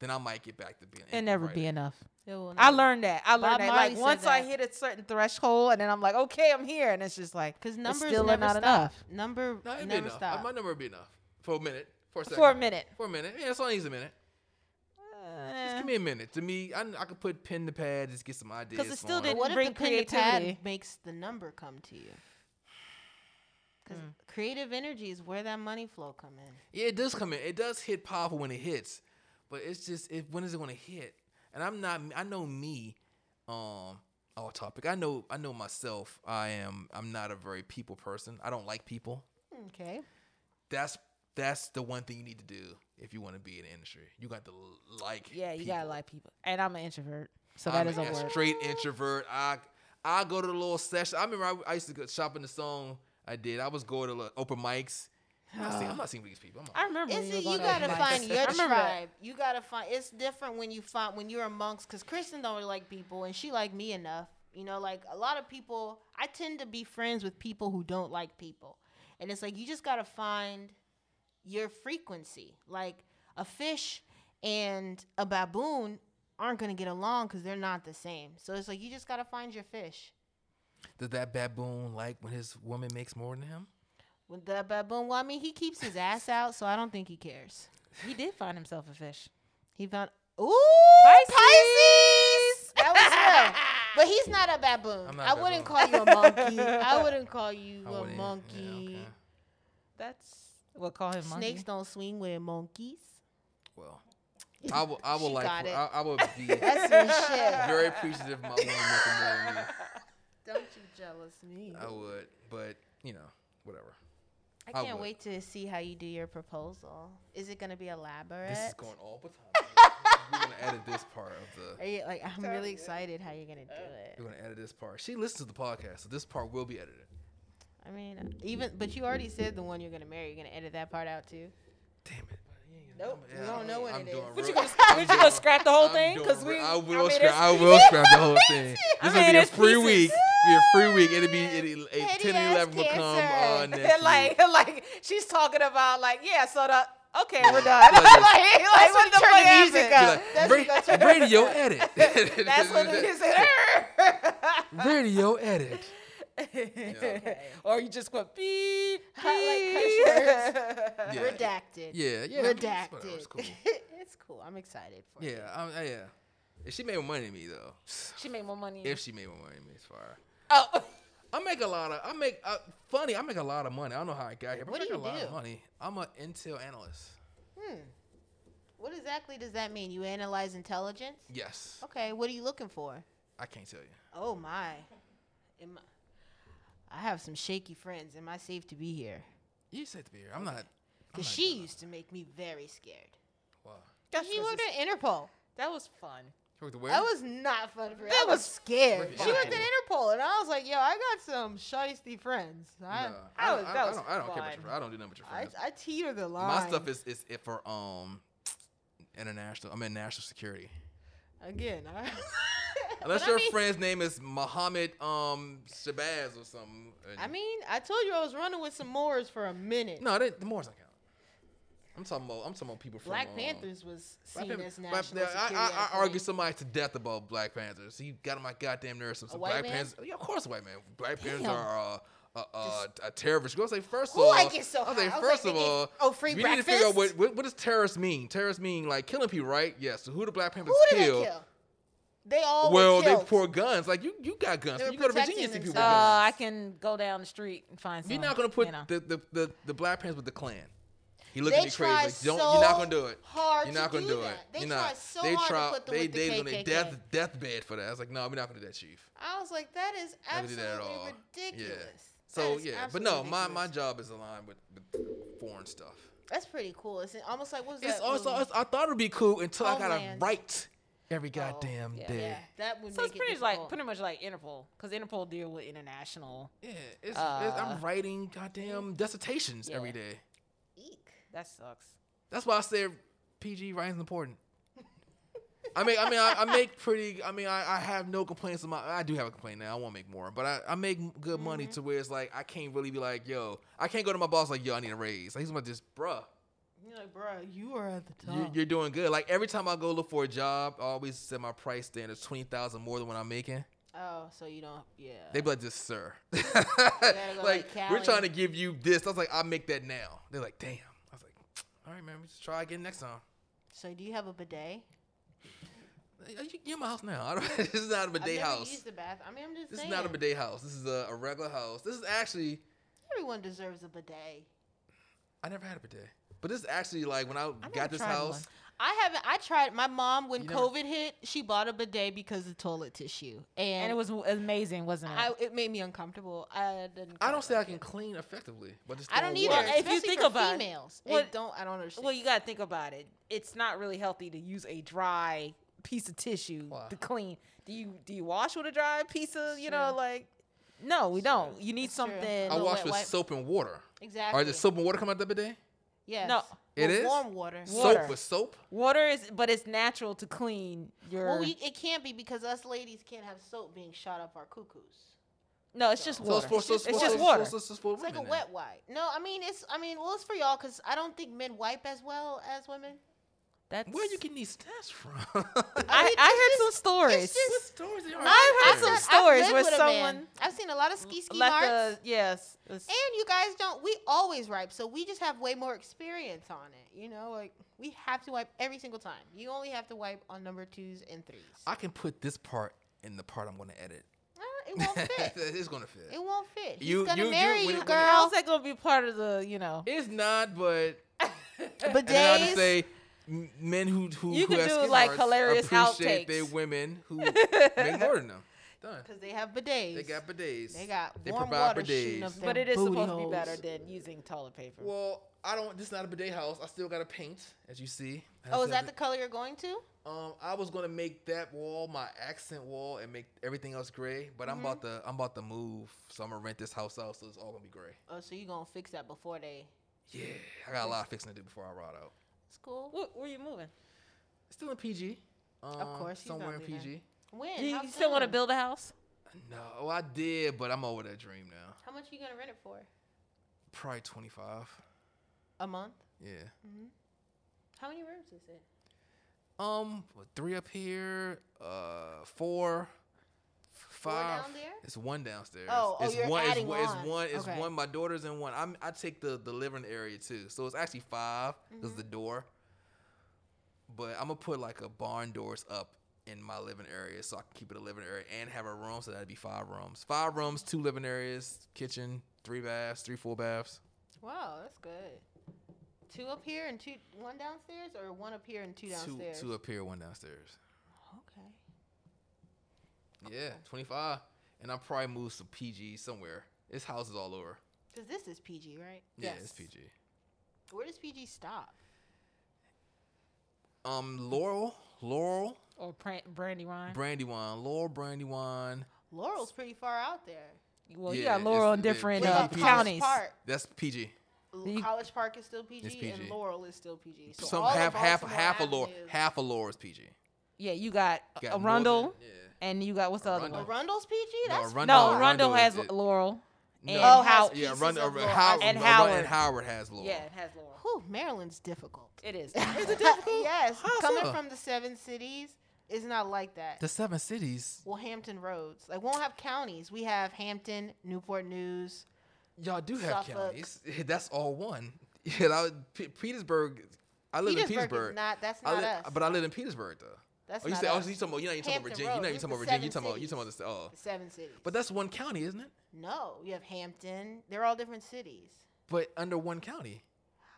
then I might get back to being. It never writing. be enough. It will I learned that. I learned Bob that. Marley Like said once I hit a certain threshold, and then I'm like, okay, I'm here, and it's just like Because it's numbers still never not stop. enough Number No, never enough. stop. My number would be enough for a minute, for a second, for a minute. for a minute. Yeah, it's only a minute. Just give me a minute. To me, I, I could put pen to pad, just get some ideas. 'Cause it still didn't what if bring the pen to pad creativity. makes the number come to you? Because Mm. creative energy is where that money flow come in. Yeah, it does come in. It does hit powerful when it hits, but it's just it, when is it going to hit? And I'm not. I know me. Um, off topic. I know. I know myself. I am. I'm not a very people person. I don't like people. Okay. That's that's the one thing you need to do if you want to be in the industry. You got to like. Yeah, you people. gotta like people, and I'm an introvert, so that I'm doesn't a work. straight introvert. I I go to the little session. I remember I, I used to go shopping the song. I did. I was going to the open mics. I'm not, seeing, I'm not seeing these people. I'm I remember. It's you you gotta find your I remember that. tribe. You gotta find. It's different when you find when you're amongst. Because Kristen don't really like people, and she like me enough. You know, like a lot of people. I tend to be friends with people who don't like people, and it's like you just gotta find your frequency. Like a fish and a baboon aren't gonna get along because they're not the same. So it's like you just gotta find your fish. Does that baboon like when his woman makes more than him? With the baboon, well, I mean, he keeps his ass out, so I don't think he cares. He did find himself a fish. He found ooh Pisces! Pisces. That was real. But he's not a baboon. I'm not I a wouldn't baboon. call you a monkey. I wouldn't call you I a wouldn't- yeah, monkey. okay. That's we'll call him monkey. Snakes don't swing with monkeys. Well, I will. I will like. got. I, I would be That's some shit. very appreciative of my woman making more than me. Don't you jealous me? I would, but you know, whatever. I I can't would. wait to see how you do your proposal. Is it gonna be elaborate? This is going all the time. We're gonna edit this part of the. Are you like? I'm really excited how you're gonna do it. We're gonna edit this part. She listens to the podcast, so this part will be edited. I mean, even but you already said the one you're gonna marry. You're gonna edit that part out too. Damn it. Nope, we don't know when I'm it doing is. What you real- gonna, I'm you gonna scrap the whole I'm thing? Because we, I will mean, scrap. I will scrap the whole thing. I This mean, will be a it's free pieces. week. Be a free week. It'll be it'll, a Petty 10 and 11 will come uh, cancer. next like, week. like she's talking about like, yeah, so the okay, we're done. Like like, this. like, That's what when the turn fuck the music happened? up. Be That's what you "Ra- gotta radio edit. That's what it is. radio edit. Or you just go beep, I like beep. cuss Yeah. Redacted. Yeah, yeah. Redacted. Whatever, It's cool. it's cool. I'm excited for Yeah, you. I, I, yeah. If she made more money than me though, She made more money. if she made more money than me, it's fire. oh, I make a lot of. I make uh, funny. I make a lot of money. I don't know how I got here, but What I do make you a lot do? of money. I'm an intel analyst. Hmm. What exactly does that mean? You analyze intelligence? Yes, Okay. What are you looking for? I can't tell you. Oh my. Am I, I have some shaky friends. Am I safe to be here? You safe to be here. I'm not. Because she gonna- used to make me very scared. Wow. that's she just- worked at Interpol. that was fun. You worked where? That was not fun for her. That I was was scared. fun. She worked at Interpol, and I was like, "Yo, I got some shisty friends. I, No, That I, was- don't- I, that was don't. I don't care about your your. I don't do nothing with your I, friends. I teeter the line. My stuff is is it for um international. I'm in national security. again. I, Unless But I your mean- friend's name is Mohammed um Shabazz or something. I mean, I told you I was running with some Moors for a minute. no, they, the Moors don't count. I'm talking about. I'm talking about people from Black um, Panthers was Black seen Panther- as Black- national I, security. I, I argue somebody to death about Black Panthers. He got on my goddamn nerves. Some, some Black man? Panthers. Yeah, of course, white man. Black Panthers are uh, uh, uh, a terrorist. Go say first of all. I get so I'll say high. First like, of all. oh, free we need to figure out what, what what does terrorist mean. Terrorist mean like killing people, right? Yes. So who the Black Panthers Who kill? kill? They all Well, were they pour guns. Like you, you got guns. They you go to protecting Virginia, see people with Uh, guns. I can go down the street and find some. You're not gonna put you know. the, the, the, the Black Panthers with the Klan. He looked at me crazy. Like, Don't, so you're not gonna do it. hard You're to not gonna do do, it. that. They you're tried not. so they hard to tried. put them they with the they was on their KKK. death deathbed for that. I was like, no, we're not gonna do that, chief. I was like, that is Not gonna do absolutely that ridiculous. Yeah. So is yeah, but no, absolutely my, my job is aligned with, with foreign stuff. That's pretty cool. It's almost like what's It's that? also movie? I thought it'd be cool until I got a Homeland. write every Oh, goddamn yeah. day. yeah, that would So make it's pretty it much like pretty much like Interpol, because Interpol deal with international. Yeah, it's, it's Uh, I'm writing goddamn dissertations every yeah. day. Eek. That sucks. That's why I said PG writing's important. I mean, I mean, I, I make pretty. I mean, I, I have no complaints. About, I do have a complaint now. I want to make more, but I, I make good money Mm-hmm. to where it's like I can't really be like, yo, I can't go to my boss like, yo, I need a raise. Like he's gonna just, bruh, You're like, bro, you are at the top. You, you're doing good. Like every time I go look for a job, I always set my price standard twenty thousand more than what I'm making. oh, so you don't, yeah. They be like, just sir. like we're trying to give you this. I was like, I'll make that now. They're like, damn. I was like, all right, man, we just try again next time. so do you have a bidet? You, you're in my house now. I don't, this is not a I've bidet never house. used the bath. I mean, I'm just This saying. is not a bidet house. This is a, a regular house. This is actually Everyone deserves a bidet. I never had a bidet, but this is actually like when I, never got this tried house. one. I haven't. I tried. My mom, when You never- COVID hit, she bought a bidet because of toilet tissue, and, And it was amazing, wasn't it? I, it made me uncomfortable. I didn't. I don't quite say I like can it. clean effectively, but just I don't throwing either. water. Well, if you especially think for about it, females, it what- don't. I don't understand. well, you got to think about it. It's not really healthy to use a dry piece of tissue Why? to clean. Do you do you wash with a dry piece of you know Sure. like? No, we don't. You need That's true. something. I wash wet with wipe. soap and water. exactly. Or does soap and water come out the bidet? Yes. No. It Well, is? warm water. Water. Soap with soap. Water is, but it's natural to clean your. Well, we, it can't be because us ladies can't have soap being shot up our cuckoos. no, it's just So water. it's, for, just- it's, it's just water. it's- so it's for It's like a wet wipe. No, I mean it's. I mean, well, it's for y'all because I don't think men wipe as well as women. That's then. Where you getting these stats from? I, mean, I heard some stories. just- stories I've heard heard? some stories where with someone I've seen a lot of ski ski left marks. a yes. And you guys don't. We always wipe, so we just have way more experience on it. You know, like we have to wipe every single time. You only have to wipe on number twos and threes. I can put this part in the part I'm going to edit. Uh, it won't fit. it's going to fit. it won't fit. He's You- gonna you- you- marry when you, it- when it- girl. How's that gonna be part of the you know? It's not, but Bidets. and then I just say m- men who who You who could have do, skin like, marks hilarious appreciate outtakes. their women who make more than them. Done. Because they have bidets. They got bidets. They got They warm provide water bidets. up But it is booty supposed to be better than using toilet paper. Well, I don't. This is not a bidet house. I still got to paint, as you see. I Oh, is that the color you're going to? Um, I was gonna make that wall my accent wall and make everything else gray, but I'm about to I'm about to move, so I'm gonna rent this house out, so it's all gonna be gray. Oh, so you gonna fix that before they? Yeah, I got a lot of fixing to do before I ride out. It's cool. Where, where you moving? Still in PG. Um, course, he's somewhere in not leaving. PG. When? You, you still want to build a house? No, I did, but I'm over that dream now. How much are you gonna rent it for? Probably 25. A month? Yeah. How many rooms is it? Um, three up here, uh, four, Four five. down there? It's one downstairs. Oh, oh, it's you're one. adding it's, one- it's one. It's Okay. one. My daughter's in one. I'm. I take the the living area too, so it's actually 5 because Mm-hmm. the door. But I'm gonna put like a barn doors up in my living area, so I can keep it a living area and have a room, so that'd be five rooms. Five rooms, two living areas, kitchen, three baths, three full baths. Wow, that's good. Two up here and two, one downstairs, or one up here and two Two, downstairs. two up here, one downstairs. Okay. Yeah, 25. And I'll probably move some PG somewhere. It's houses all over. Cause this is PG, right? Yeah, it's PG. Where does PG stop? Um, Laurel, Laurel, Or pran- Brandywine? Brandywine, Laurel, Brandywine. Laurel's pretty far out there. well, you Yeah, got Laurel in different uh, counties. Park. That's PG. You- College Park is still PG, PG. and Laurel is still PG. So Some all of half half half a Laurel half a Laurel is PG. Yeah, you got, Got Arundel, Northern- yeah. And you got what's the other Arundel. one? Arundel's PG. That's Arundel- No, Arundel Arundel has is it. Laurel. No. And Oh, How- Yeah, pieces Arundel, of Laurel. Howard, And Howard. and Howard has Laurel. Yeah, it has Laurel. Whew, Maryland's difficult. It is. Is it difficult? yes. How Coming so? from the seven cities is not like that. The seven cities. well, Hampton roads. Like, we don't have counties. We have Hampton, Newport News. Y'all do have Suffolk. counties. That's all one. Yeah, that was, P- Petersburg. I live in Petersburg Petersburg. is not. That's I not li- us. But I live in Petersburg though. That's oh, you say, oh, so you talking about? You're not even talking about Virginia. You're not even talking about Virginia. You're talking about. You talking about this. Oh, The seven cities. but that's one county, isn't it? no, you have Hampton. They're all different cities. But under one county.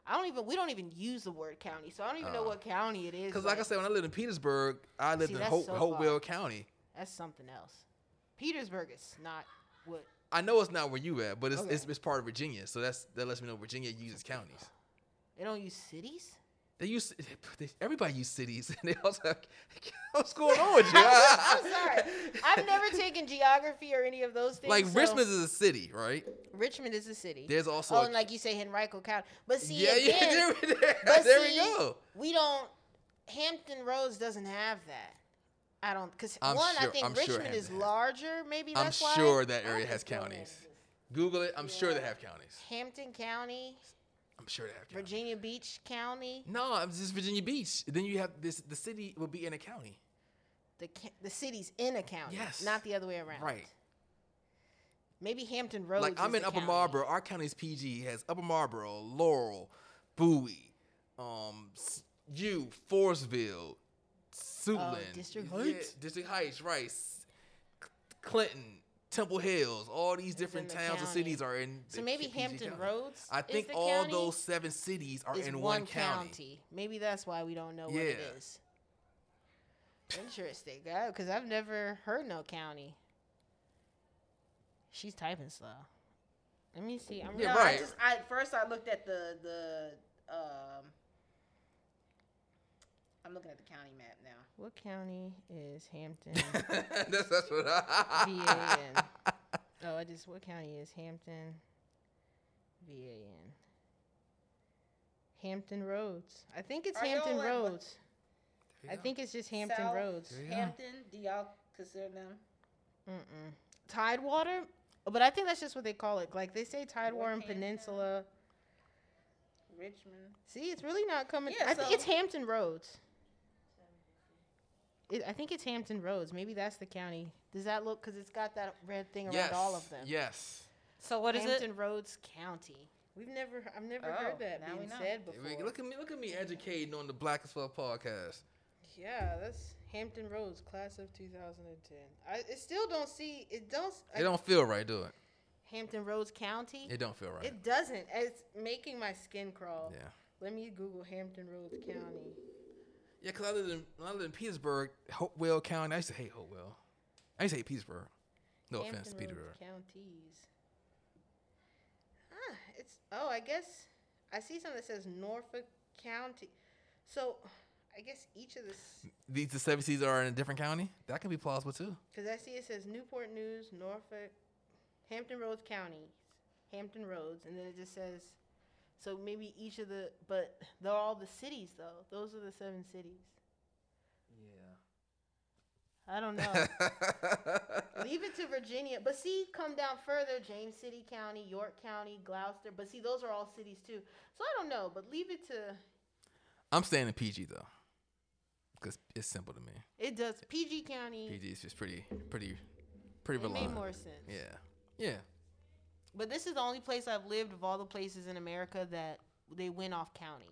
I don't even. We don't even use the word county, so I don't even know Oh. what county it is. Because like I said, when I lived in Petersburg, I lived See, in Hope, so Hopewell County. that's something else. Petersburg is not what. I know it's not where you at, but it's, Okay. it's it's part of Virginia, so that's that lets me know Virginia uses counties. They don't use cities. They use they, everybody use cities, and they also like, what's going on with you? I'm sorry. I've never taken geography or any of those things. like so- Richmond is a city, right? Richmond is a city. There's also oh, a- and like you say, Henrico County. But see, yeah, again, yeah, there, there, but there see, we go. We don't. Hampton Roads doesn't have that. I don't because I'm one, I think I'm sure Richmond is Hampton larger. Maybe I'm that's why. sure that area has counties. Google it. I'm sure they have counties. Hampton County. Sure county. Virginia Beach County, No, it's just Virginia Beach. Then you have this. The city will be in a county. the ca- the city's in a county, Yes. not the other way around. Right. Maybe Hampton Roads. like I'm in Upper county. Marlboro. Our county's PG has Upper Marlboro, Laurel, Bowie, um, you Forestville, Suitland, Oh, District Yeah, Heights? District Heights? S- Clinton, Temple Hills, all these different in the towns and cities are in. So the maybe PG Hampton county. Roads. I is think the all county? those seven cities are is in one one county. Maybe that's why we don't know what it is. Yeah. is. Interesting, because I've never heard no county. She's typing slow. Let me see. I'm Yeah, no, right. I just I first I looked at the the um. I'm looking at the county map now. What county is Hampton? that's, that's what I. V-A-N. oh, I just. What county is Hampton? V A N. Hampton Roads. I think it's Are y'all Hampton at what- Roads. I think it's just Hampton South Roads. There you go. Hampton, do y'all consider them? Mm-mm. Tidewater, but I think that's just what they call it. Like they say Tidewater and Northampton. Peninsula. Richmond. See, it's really not coming. Yeah, I think so- it's Hampton Roads. It, I think it's Hampton Roads. Maybe that's the county. Does that look? Because it's got that red thing around yes. all of them. Yes. So what is Hampton it? Hampton Roads County. We've never. I've never Oh, heard that now being know. said before. we- Look at me, look at me educating on the Black as Fuck podcast. Yeah, that's Hampton Roads, class of 2010. I it still don't see. It don't. It don't feel right, do it? Hampton Roads County. It don't feel right. It doesn't. It's making my skin crawl. yeah. Let me Google Hampton Roads County. Yeah, because I lived in when I lived in Petersburg, Hopewell County. I used to hate Hopewell. I used to hate Petersburg. No Hampton offense, Petersburg. Counties. Ah, it's oh, I guess I see something that says Norfolk County. So, I guess each of These the seven cities are in a different county. That could be plausible too. because I see it says Newport News, Norfolk, Hampton Roads County, Hampton Roads, and then it just says. So maybe each of the, but they're all the cities though. Those are the seven cities. Yeah. I don't know. Leave it to Virginia. But see, come down further, James City County, York County, Gloucester. But see, those are all cities too. So I don't know, but leave it to I'm staying in PG though, because it's simple to me. it does PG County. PG is just pretty, pretty, pretty it made more sense. Yeah, yeah. But this is the only place I've lived of all the places in America that they went off counties.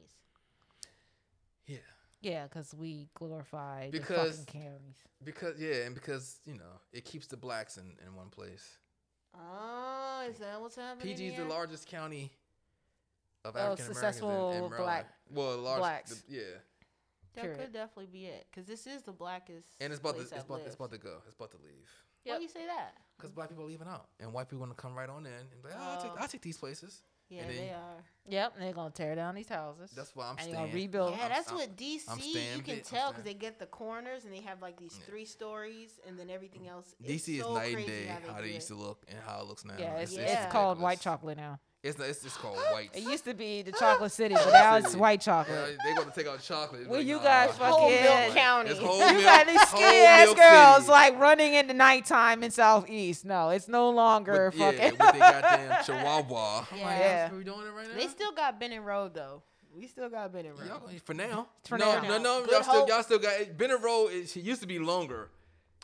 Yeah, Yeah, because we glorify Because- the fucking counties. because yeah, and because you know it keeps the blacks in, in one place. Oh, is that what's happening? PG is the largest county of Oh, African Americans in, successful in black- well, large, blacks. the- yeah, That period. could definitely be it, because this is the blackest. and it's about to, place it's I've about, it's about to go. It's about to leave. Why do you say that? Because black people are leaving out, and white people want to come right on in and be like, oh, I'll, take. I'll take these places. Yeah, then- they are. Yep, and they're gonna tear down these houses. That's why I'm and they're staying. gonna rebuild. Yeah, I'm- that's I'm- what DC. I'm you can bit- tell because they get the corners and they have like these Yeah. three stories, and then everything else. DC it's is so night and day how they, how they it. used to look and how it looks now. yeah, it's, Yeah. it's called white chocolate now. It's not, it's just called white. It used to be the chocolate city, but now it's City. white Yeah, chocolate. they gonna take out chocolate. It's Well, like, you nah, guys it's fucking- Whole white. Milk County. It's whole You milk, got these whole skinny ass milk girls city. like running in the nighttime in Southeast. No, it's no longer with, yeah, fucking. with they goddamn chihuahua. I'm like, Yeah. yeah. we doing it right now? They still got Benning Road though. We still got Benning Road. Y'all, for now. For no, now. no, no, Good y'all still, hope. y'all still got it. Benning Road. It, it used to be longer.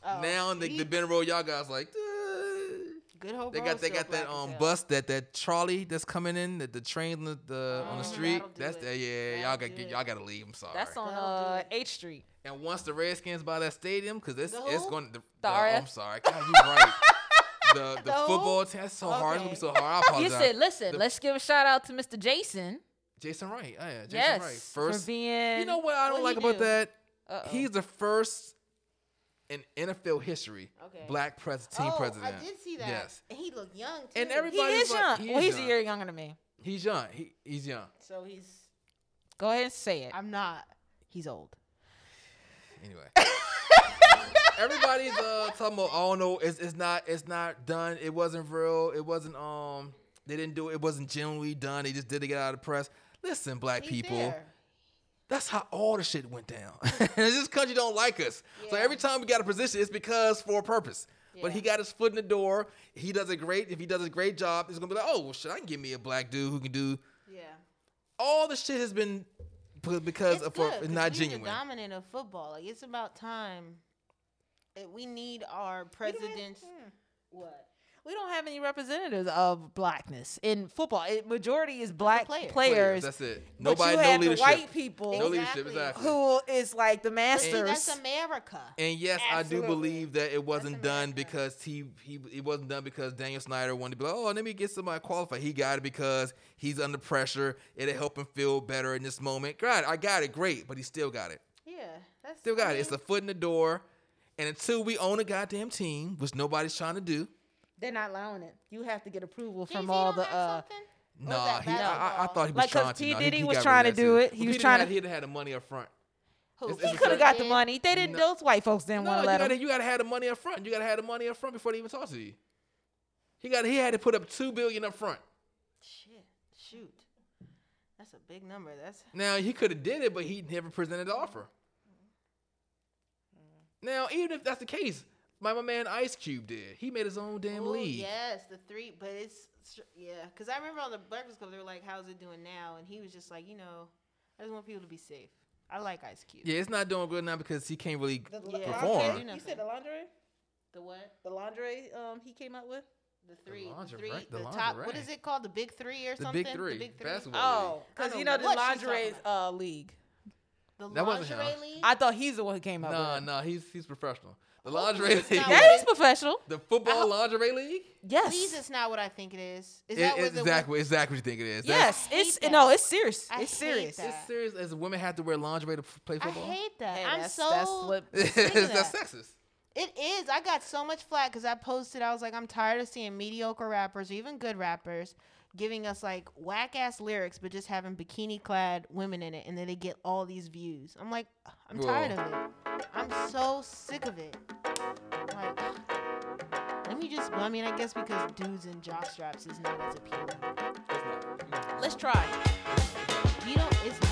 Oh, now the, see? the Benning Road, y'all guys like. Good Hope They got they got that um bus that that trolley that's coming in that the train on the, the on the Oh, street. that'll That's it. that yeah. Y'all got do it. y'all got to leave. I'm sorry. That's on That'll uh. H Street. And once the Redskins buy that stadium, because it's The it's going the, The the- I'm sorry, God, you right. the the, The football team. That's so hard. It's gonna be so hard. I You said, listen, The- let's give a shout out to Mr. Jason. Jason Wright. Oh, yeah, Jason yes, Wright. First, for being. you know what I don't What'd like about do? that? Uh-oh. He's the first in NFL history Okay. black pres- team oh, president. I did see that. Yes, And he looked young too. And he everybody- is like- young. he well, is he's a year younger than me. he's young. He he's young. So he's. Go ahead and say it. I'm not. He's old. Anyway. Everybody's uh talking about oh no, it's it's not it's not done. It wasn't real. It wasn't um they didn't do it. It wasn't genuinely done. They just did it to get out of the press. Listen, black He's people. there. That's how all the shit went down. this country don't like us. So every time we got a position, it's because for a purpose. But he got his foot in the door. He does a great. If he does a great job, it's gonna be like, oh well, shit, I can give me a black dude who can do Yeah. all the shit has been p- because it's of for, not we genuine. The dominant of football. Like it's about time. that we need our We don't have- presidents. What? We don't have any representatives of blackness in football. It, majority is black players. players. That's it. but Nobody, you no have leadership. white people No leadership, Exactly. exactly. who is like the masters. see, that's America. And yes, I do believe that it wasn't done because he he it wasn't done because Daniel Snyder wanted to be like, oh, let me get somebody qualified. He got it because he's under pressure. It'll help him feel better in this moment. God, I got it, great, but he still got it. Yeah, that's Still got I it. It's a foot in the door. And until we own a goddamn team, which nobody's trying to do, They're not allowing it. You have to get approval from all the uh something? Or is nah, he, I, I, I thought he was Like, 'cause trying to. P. nah, Diddy he was got trying to rid of do that it. He Well, was trying to- He'd have had the money up front. Who? It's- he it's could have got the money. They didn't. No. Those white folks didn't No, want you to let gotta, him. you gotta have the money up front. You gotta have the money up front before they even talk to you. He got he had to put up two billion up front. Shit, shoot, that's a big number. That's Now he could have did it, but he never presented the offer. Now, even if that's the case, my, my man Ice Cube did. He made his own damn Ooh, league. Yes, the three, but it's str- yeah. Because I remember on the Breakfast Club, they were like, "How's it doing now?" And he was just like, "You know, I just want people to be safe. I like Ice Cube." Yeah, it's not doing good now because he can't really The, Yeah, perform. can't You said the lingerie, The what? the lingerie um he came up with. The three, the, lingerie- three, the the, top. What is it called? The big three or The something? big three. The big three. Basketball. Oh, because you know know the what lingerie uh, league. The That wasn't lingerie him. league. I thought he's the one who came up Nah, with. it. nah, he's he's professional. The lingerie it's league, not That is professional. the football uh-huh. lingerie league. Yes. Please, it's not what I think it is. Is It- that what it's the exactly exactly what you think it is. Yes, it's that. no, it's serious. I it's serious. that. It's serious as women have to wear lingerie to play football. I hate that. Hey, I'm that's- so. that's what- sick that's sexist. It is. I got so much flack because I posted. I was like, I'm tired of seeing mediocre rappers, or even good rappers, giving us like whack ass lyrics, but just having bikini clad women in it, and then they get all these views. I'm like, I'm tired of it. I'm so sick of it. Like, let me just. Well, I mean, I guess because dudes in jock straps is not as appealing. Let's try. You don't. It's